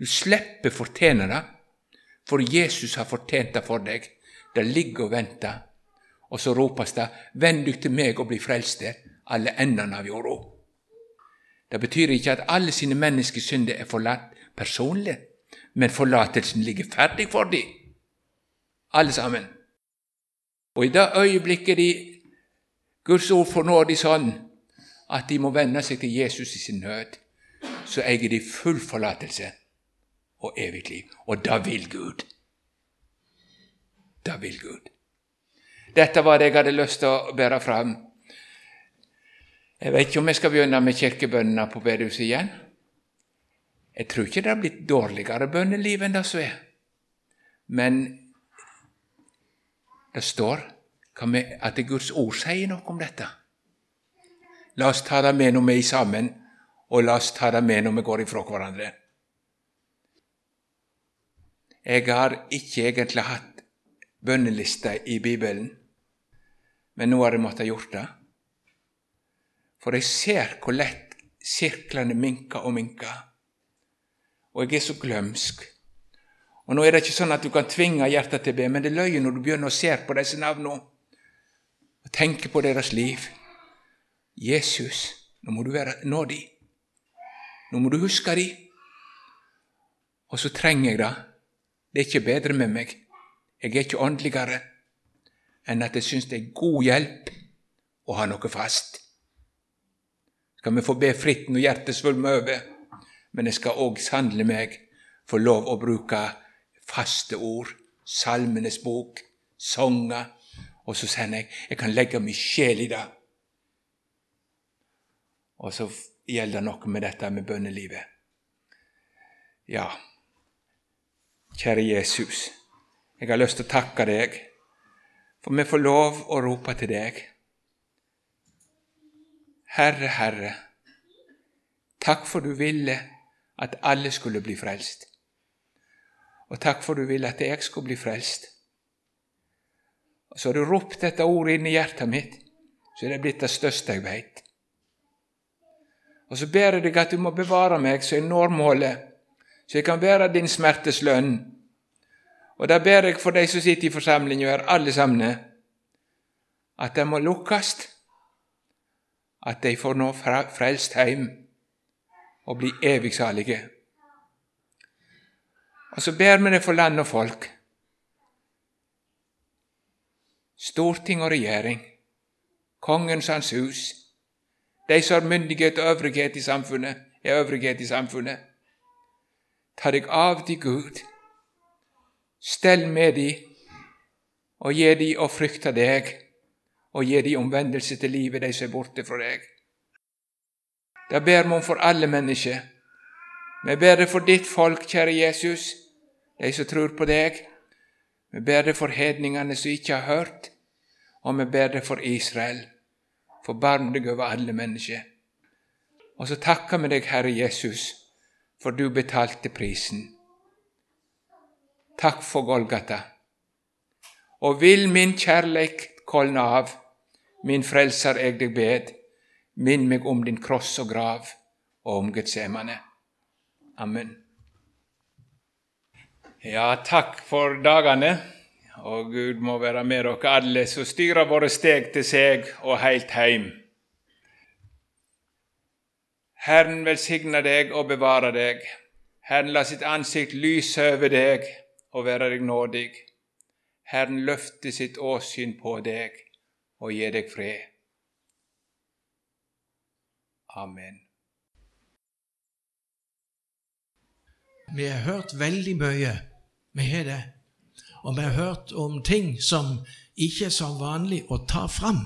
Du slipper fortjene det, for Jesus har fortjent det for deg. Det ligger og venter. Og så ropes det Venn deg til meg og bli frelste', alle endene av jorda. Det betyr ikke at alle sine menneskesynder er forlatt personlig, men forlatelsen ligger ferdig for dem, alle sammen. Og i det øyeblikket de Guds ord fornår de sånn at de må venne seg til Jesus i sin nød, så eier de full forlatelse og evig liv. Og da vil Gud. Da vil Gud. Dette var det jeg hadde lyst til å bære fram. Jeg vet ikke om jeg skal begynne med kirkebønnene på bedehuset igjen. Jeg tror ikke det har blitt dårligere bønneliv enn det som er. Men det står at Guds ord sier noe om dette. La oss ta det med når vi er sammen, og la oss ta det med når vi går ifra hverandre. Jeg har ikke egentlig hatt bønnelister i Bibelen, men nå har jeg måttet gjort det. For jeg ser hvor lett sirklene minker og minker, og jeg er så glømsk. Og Nå er det ikke sånn at du kan tvinge hjertet til å be, men det løyer når du begynner å se på disse navnene og tenke på deres liv. Jesus, nå må du være nådig. Nå må du huske de. Og så trenger jeg det. Det er ikke bedre med meg. Jeg er ikke åndeligere enn at jeg syns det er god hjelp å ha noe fast. Skal vi få be fritt når hjertet svulmer over, men jeg skal òg sannelig meg få lov å bruke faste ord, Salmenes bok, sanger. Og så sier jeg jeg kan legge min sjel i det. Og så gjelder det noe med dette med bønnelivet. Ja, kjære Jesus, jeg har lyst til å takke deg, for vi får lov å rope til deg. Herre, Herre, takk for du ville at alle skulle bli frelst. Og takk for du ville at jeg skulle bli frelst. Og Så har du ropt dette ordet inn i hjertet mitt, så er det blitt det største jeg veit. Og så ber jeg deg at du må bevare meg så jeg når målet, så jeg kan være din smertes lønn. Og da ber jeg for de som sitter i forsamlinga her, alle sammen, at de må lukkes, at de får nå frelst heim og bli evigsalige. Og så ber vi det for land og folk. Storting og regjering, kongens hans hus, de som har myndighet og øvrighet i samfunnet, er øvrighet i samfunnet. Ta deg av de Gud. Stell med de, og gi de å frykte deg, og gi de omvendelse til livet, de som er borte fra deg. Det ber vi om for alle mennesker. Vi ber det for ditt folk, kjære Jesus de som tror på deg. Vi ber det for hedningene som ikke har hørt, og vi ber det for Israel. Forbarm deg over alle mennesker. Og så takker vi deg, Herre Jesus, for du betalte prisen. Takk for Golgata. Og vil min kjærleik kolne av, min frelser eg deg bed, minn meg om din kross og grav og om Getsemane. Amen. Ja, takk for dagene, og Gud må være med dere alle som styrer våre steg til seg og heilt heim. Herren velsigne deg og bevare deg. Herren la sitt ansikt lyse over deg og være deg nådig. Herren løfte sitt åsyn på deg og gi deg fred. Amen. Vi har hørt veldig mye. Vi har det. Og vi har hørt om ting som ikke er så vanlig å ta fram.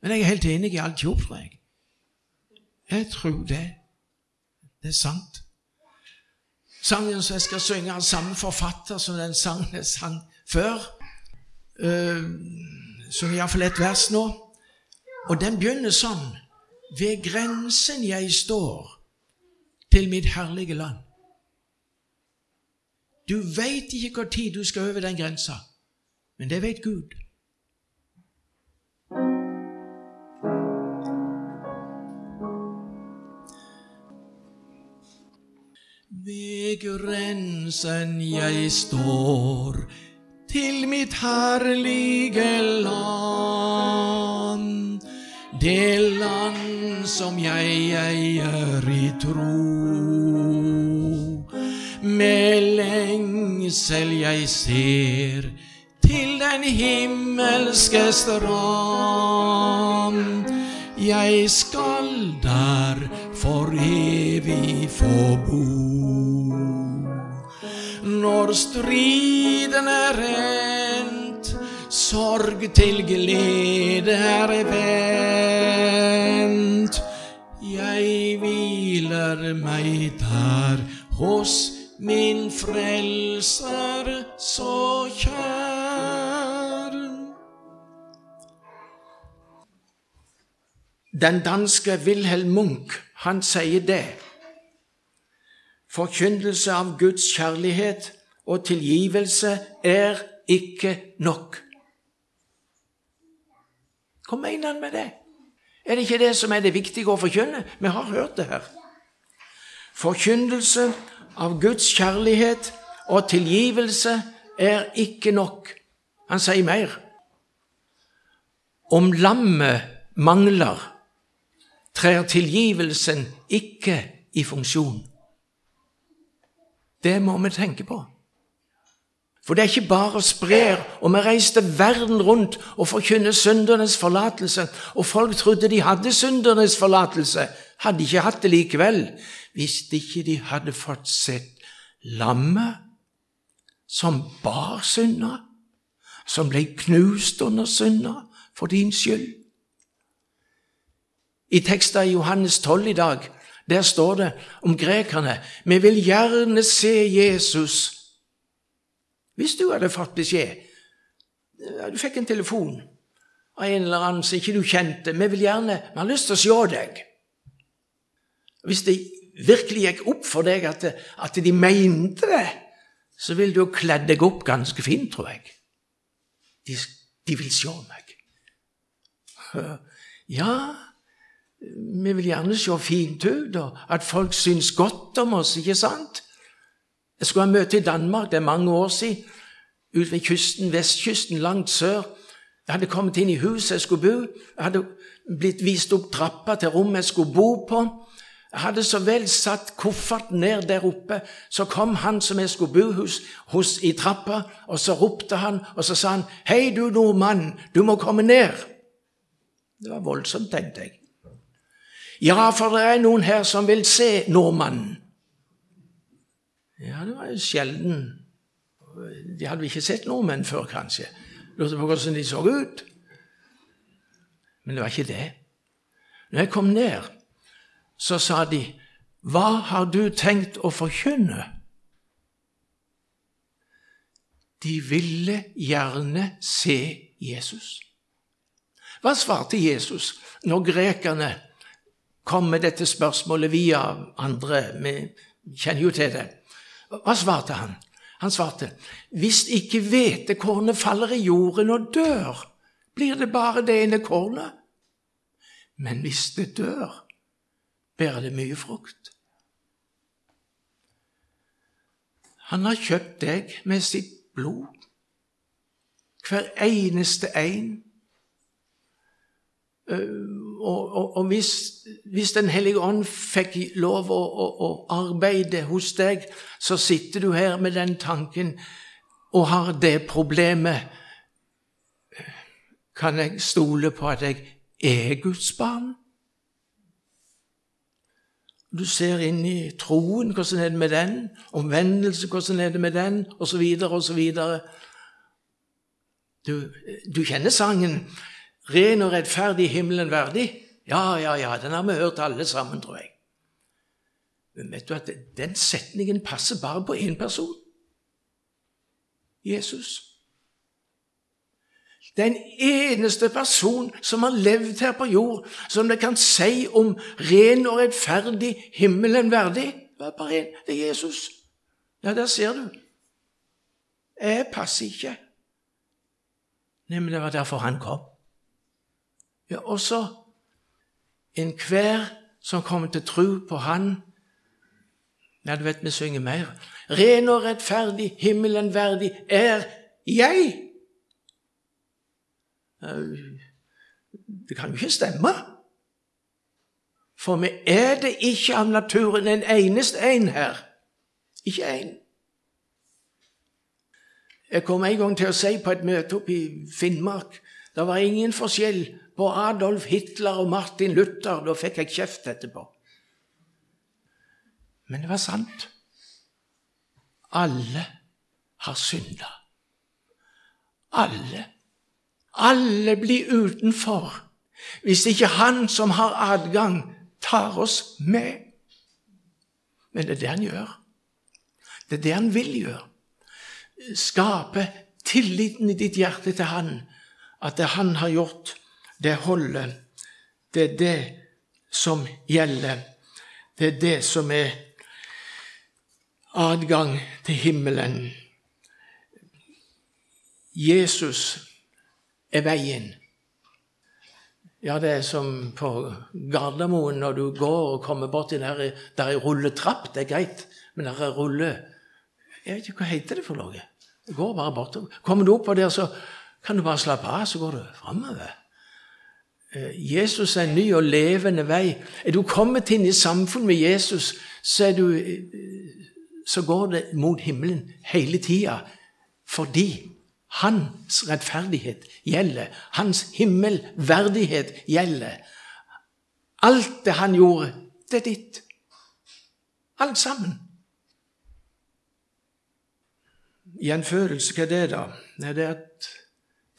Men jeg er helt enig i alt Jobb, tror jeg. Jeg tror det. Det er sant. Sangen som jeg skal synge, har samme forfatter som den sangen jeg sang før. Uh, som iallfall et vers nå. Og den begynner sånn. Ved grensen jeg står til mitt herlige land. Du veit ikke når tid du skal over den grensa, men det vet Gud. Ved grensen jeg står til mitt herlige land. Det land som jeg eier i tro. Med lengsel jeg ser til den himmelske strand. Jeg skal der for evig få bo. Når striden er endt, sorg til glede er vendt. Jeg hviler meg der hos min frelser så kjær. Den danske Wilhelm Munch han sier det. Forkynnelse av Guds kjærlighet og tilgivelse er ikke nok. Hva mener han med det? Er det ikke det som er det viktige å forkynne? Vi har hørt det her. Forkynnelse av Guds kjærlighet og tilgivelse er ikke nok. Han sier mer. Om lammet mangler, trer tilgivelsen ikke i funksjon. Det må vi tenke på. For det er ikke bare å spre, og vi reiste verden rundt og forkynne syndernes forlatelse, og folk trodde de hadde syndernes forlatelse, hadde ikke hatt det likevel, hvis ikke de hadde fått sett lammet som bar synda, som ble knust under synda for din skyld. I teksten i Johannes 12 i dag der står det om grekerne vi vil gjerne se Jesus. Hvis du hadde fått beskjed Du fikk en telefon av en eller annen som ikke du kjente. Vi vil gjerne, vi har lyst til å se deg. Hvis det virkelig gikk opp for deg at, at de mente det, så ville du kledd deg opp ganske fint, tror jeg. De, de vil se meg. Ja, vi vil gjerne se fint ut, og at folk syns godt om oss, ikke sant? Jeg skulle ha møte i Danmark, det er mange år siden, ut ved kysten, vestkysten, langt sør. Jeg hadde kommet inn i huset jeg skulle bo. Jeg hadde blitt vist opp trappa til rommet jeg skulle bo på. Jeg hadde så vel satt kofferten ned der oppe, så kom han som jeg skulle bo hos, hos i trappa, og så ropte han, og så sa han, 'Hei, du nordmann, du må komme ned.' Det var voldsomt, tenkte jeg. Ja, for det er noen her som vil se nordmannen. Ja, det var jo sjelden. De hadde ikke sett nordmenn før, kanskje. Lurte på hvordan de så ut. Men det var ikke det. Når jeg kom ned, så sa de, 'Hva har du tenkt å forkynne?' De ville gjerne se Jesus. Hva svarte Jesus når grekerne kom med dette spørsmålet via andre. Vi kjenner jo til det. Hva svarte han? Han svarte, hvis ikke hvetekornet faller i jorden og dør, blir det bare det ene kornet. Men hvis det dør, bærer det mye frukt. Han har kjøpt deg med sitt blod, hver eneste en. Og, og, og hvis, hvis, Den hellige ånd fikk lov å, å, å, arbeide hos deg, så sitter du her med den tanken og har det problemet Kan jeg stole på at jeg er Guds barn? Du ser inn i troen, hvordan er det med den? Omvendelse, hvordan er det med den? Og så videre og så videre. Du, du kjenner sangen Ren og rettferdig, himmelen verdig. Ja, ja, ja, den har vi hørt alle sammen, tror jeg. Men vet du at den setningen passer bare på én person. Jesus. Den eneste person som har levd her på jord, som det kan si om ren og rettferdig, himmelen verdig. Det er Jesus. Ja, der ser du. Jeg passer ikke. Nei, men det var derfor han kom. Ja, også enhver som kommer til tro på Han Ja, du vet vi synger mer. Ren og rettferdig, himmelen verdig er jeg. Det kan jo ikke stemme. For vi er det ikke av naturen en eneste en her. Ikke en. Jeg kom en gang til å si på et møte oppe i Finnmark det var ingen forskjell på Adolf Hitler og Martin Luther. Da fikk jeg kjeft etterpå. Men det var sant. Alle har synda. Alle. Alle blir utenfor hvis ikke Han som har adgang, tar oss med. Men det er det han gjør. Det er det han vil gjøre. Skape tilliten i ditt hjerte til Han at det han har gjort, det holder. Det er det som gjelder. Det er det som er adgang til himmelen. Jesus er veien. Ja, det er som på Gardermoen når du går og kommer borti der, der er rulletrapp. Det er greit, men der er rulle... Jeg vet ikke hva heter det for noe. Det går bare bortover. Kommer du opp på der, så kan du bare slappe av, så går du framover. Eh, Jesus er en ny og levende vei. Er du kommet inn i samfunn med Jesus, så, du, eh, så går det mot himmelen hele tida. Fordi hans rettferdighet gjelder. Hans himmelverdighet gjelder. Alt det han gjorde, det er ditt. Alt sammen. Gjenfødelse, hva er det, da? Det er at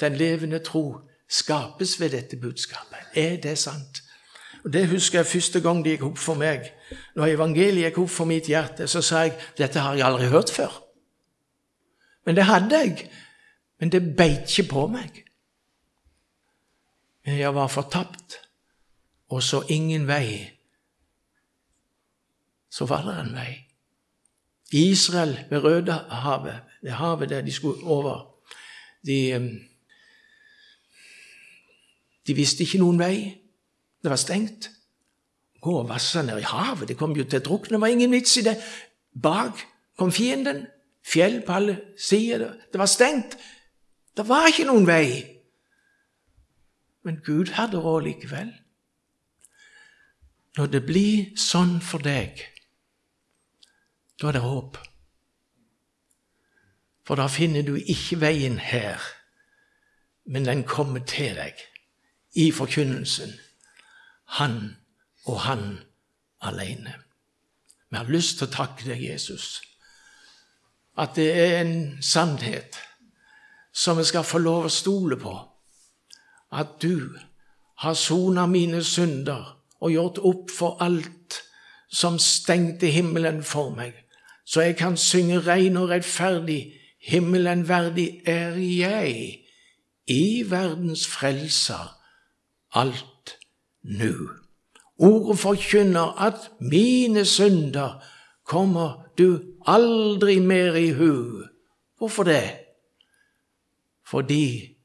den levende tro skapes ved dette budskapet. Er det sant? Og Det husker jeg første gang det gikk opp for meg. Når evangeliet gikk opp for mitt hjerte, så sa jeg dette har jeg aldri hørt før. Men det hadde jeg. Men det beit ikke på meg. Jeg var fortapt og så ingen vei. Så var det en vei. Israel ved Rødehavet, det havet der de skulle over, de de visste ikke noen vei. Det var stengt. Gå og vasse ned i havet. Det kom jo til å drukne. Det var ingen vits i det. Bak kom fienden. Fjell på alle sider. Det var stengt. Det var ikke noen vei. Men Gud hadde råd likevel. Når det blir sånn for deg, da er det håp. For da finner du ikke veien her, men den kommer til deg i forkynnelsen. Han og han alene. Vi har lyst til å takke deg, Jesus, at det er en sannhet som vi skal få lov å stole på. At du har sona mine synder og gjort opp for alt som stengte himmelen for meg, så jeg kan synge rein og rettferdig. Himmelen verdig er jeg i verdens frelser alt nu. Ordet forkynner at mine synder kommer du aldri mer i hu. Hvorfor det? Fordi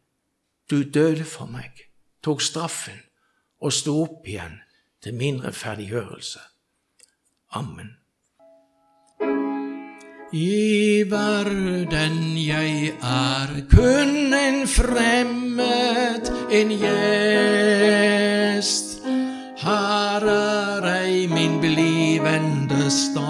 du døde for meg, tok straffen og sto opp igjen til min rettferdiggjørelse. Amen. I verden jeg er kun en fremmed, en gjest. Her er ei min blivende stat.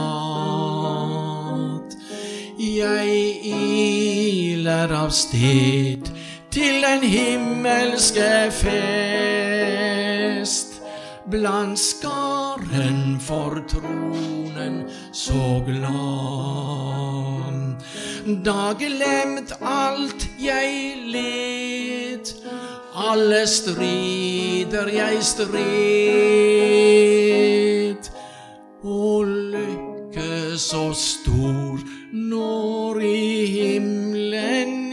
Jeg iler av sted til den himmelske fest blant skaren for tronen så glad. Da glemt alt jeg led, alle strider jeg stred, og lykke så stor når i himmelen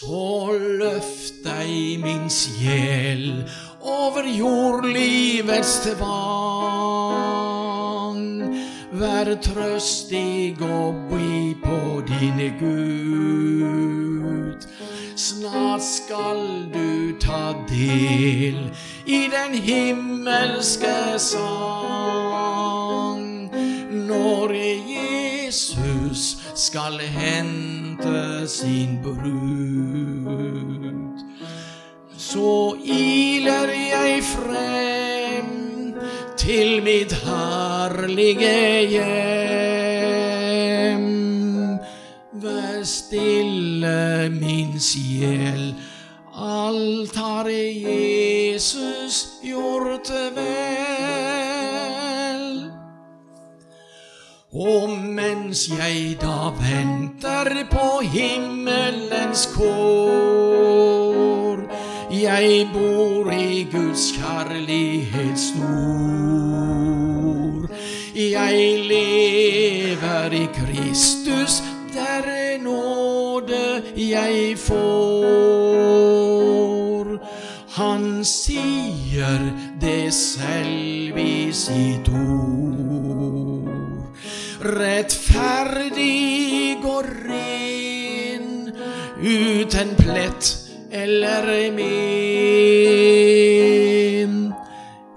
Så løft deg min sjel over jordlivets tvang. Vær trøstig og by på dine Gud. Snart skal du ta del i den himmelske sang. Når Jesus skal hente sin brud. Så iler jeg frem til mitt herlige hjem. Vær stille, min sjel, alt har Jesus gjort vel. Og mens jeg da venter på himmelens kår, jeg bor i Guds kjærlighet stor. Jeg lever i Kristus, der nåde jeg får. Han sier det selv i sitt ord. Rettferdig og ren, uten plett eller men.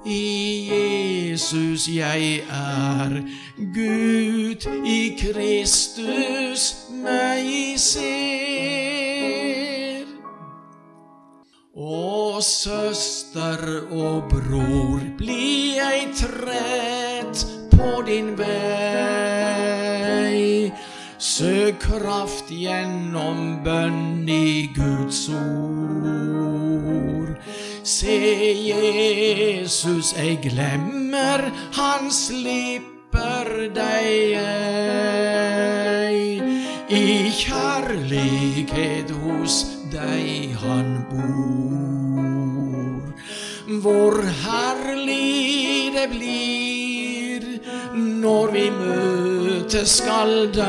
I Jesus jeg er, Gud i Kristus meg ser. Å, søster og bror, bli ei trett på din vei. Søk kraft gjennom bønn i Guds ord. Se Jesus, jeg glemmer, han slipper deg ei. I kjærlighet hos deg han bor. Hvor herlig det blir når vi møtes skal der.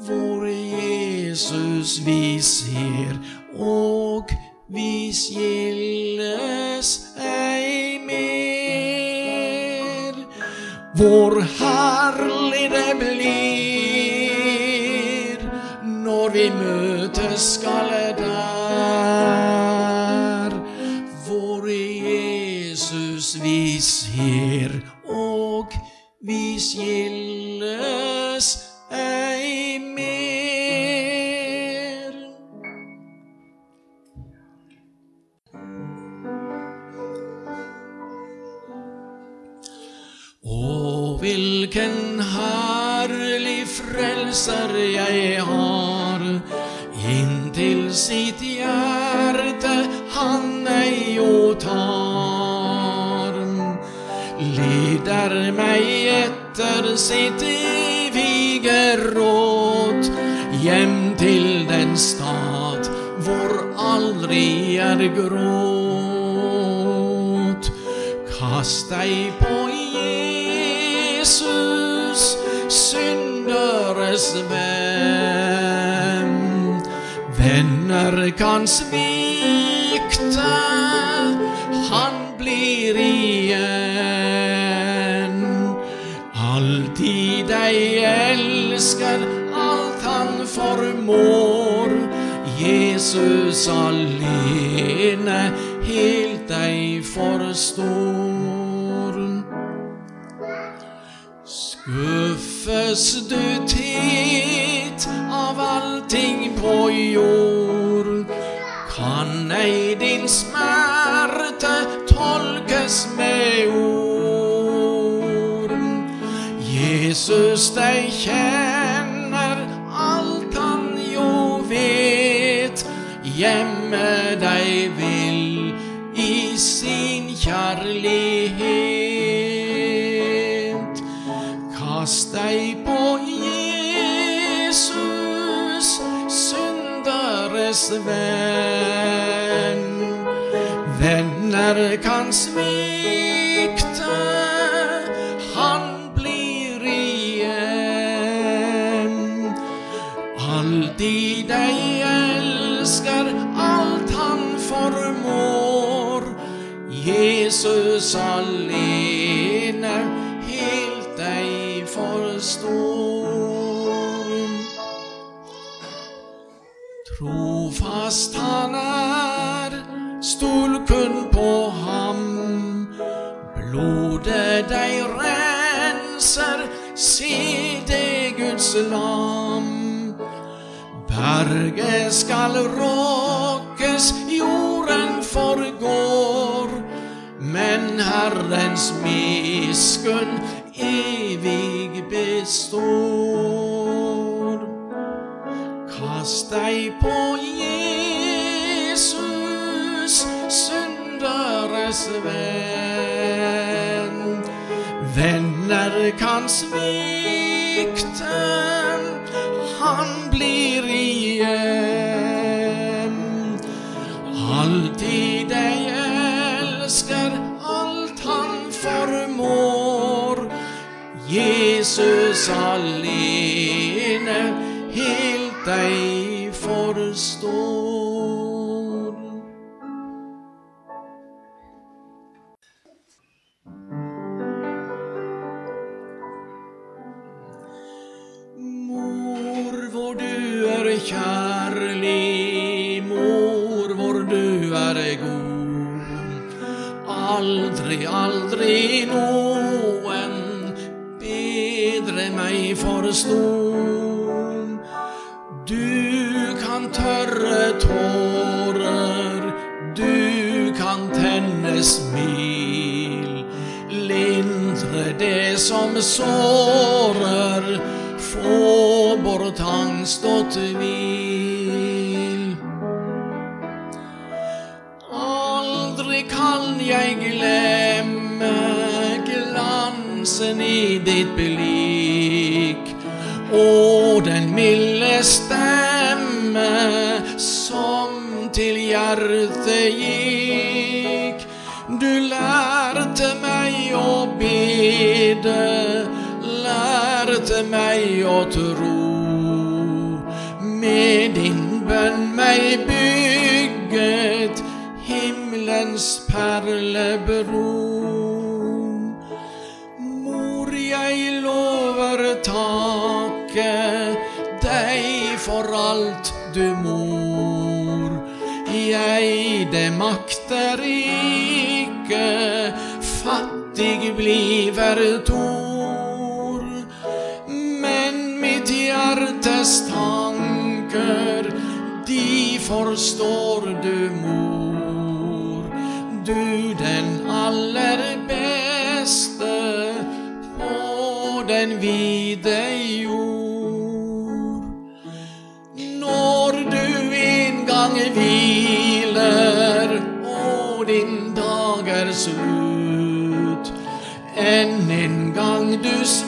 Hvor Jesus vi ser, og vi skilles ei mer. Hvor herlig det blir når vi møtes skal Leder meg etter sitt evige råd, hjem til den stad hvor aldri er gråt. Kast deg på Jesus, synderes venn. Venner kan svikte, han blir igjen. Alltid deg elsker, alt han formår. Jesus alene helt deg forstår. Skuffes du tit av allting på jord, kan ei din smerte tolkes med ord. Jesus deg kjenner, alt han jo vet, gjemme deg vil i sin kjærlighet. Kast deg på Jesus, synderes venn. Venner kan svikte, lam. Berget skal råkes, jorden forgår, men Herrens miskunn evig består. Kast deg på Jesus, synderes venn. Venner kan svikte, han blir igjen. Alltid deg elsker, alt han formår. Jesus alene helt deg kjærlig, mor, hvor du er god. Aldri, aldri noen bedre meg forsto. Du kan tørre tårer, du kan tenne smil. Lindre det som sårer, få bort angst og tvil. Aldri kan jeg glemme glansen i ditt blikk og den milde stemme som til hjertet gikk. Du lærte meg å bede, lærte meg å tro. Med din bønn meg bygget himmelens perlebro. Mor, jeg lover takke deg for alt du mor. Jeg det makter ikke, fattig blir tor. Hjertes tanker, de forstår du, mor. Du den aller beste på den vide jord. Når du en gang hviler og din dag er slutt, enn en gang du smiler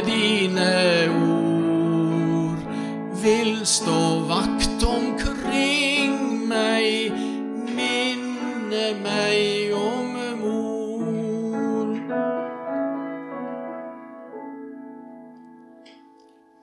dine ord vil stå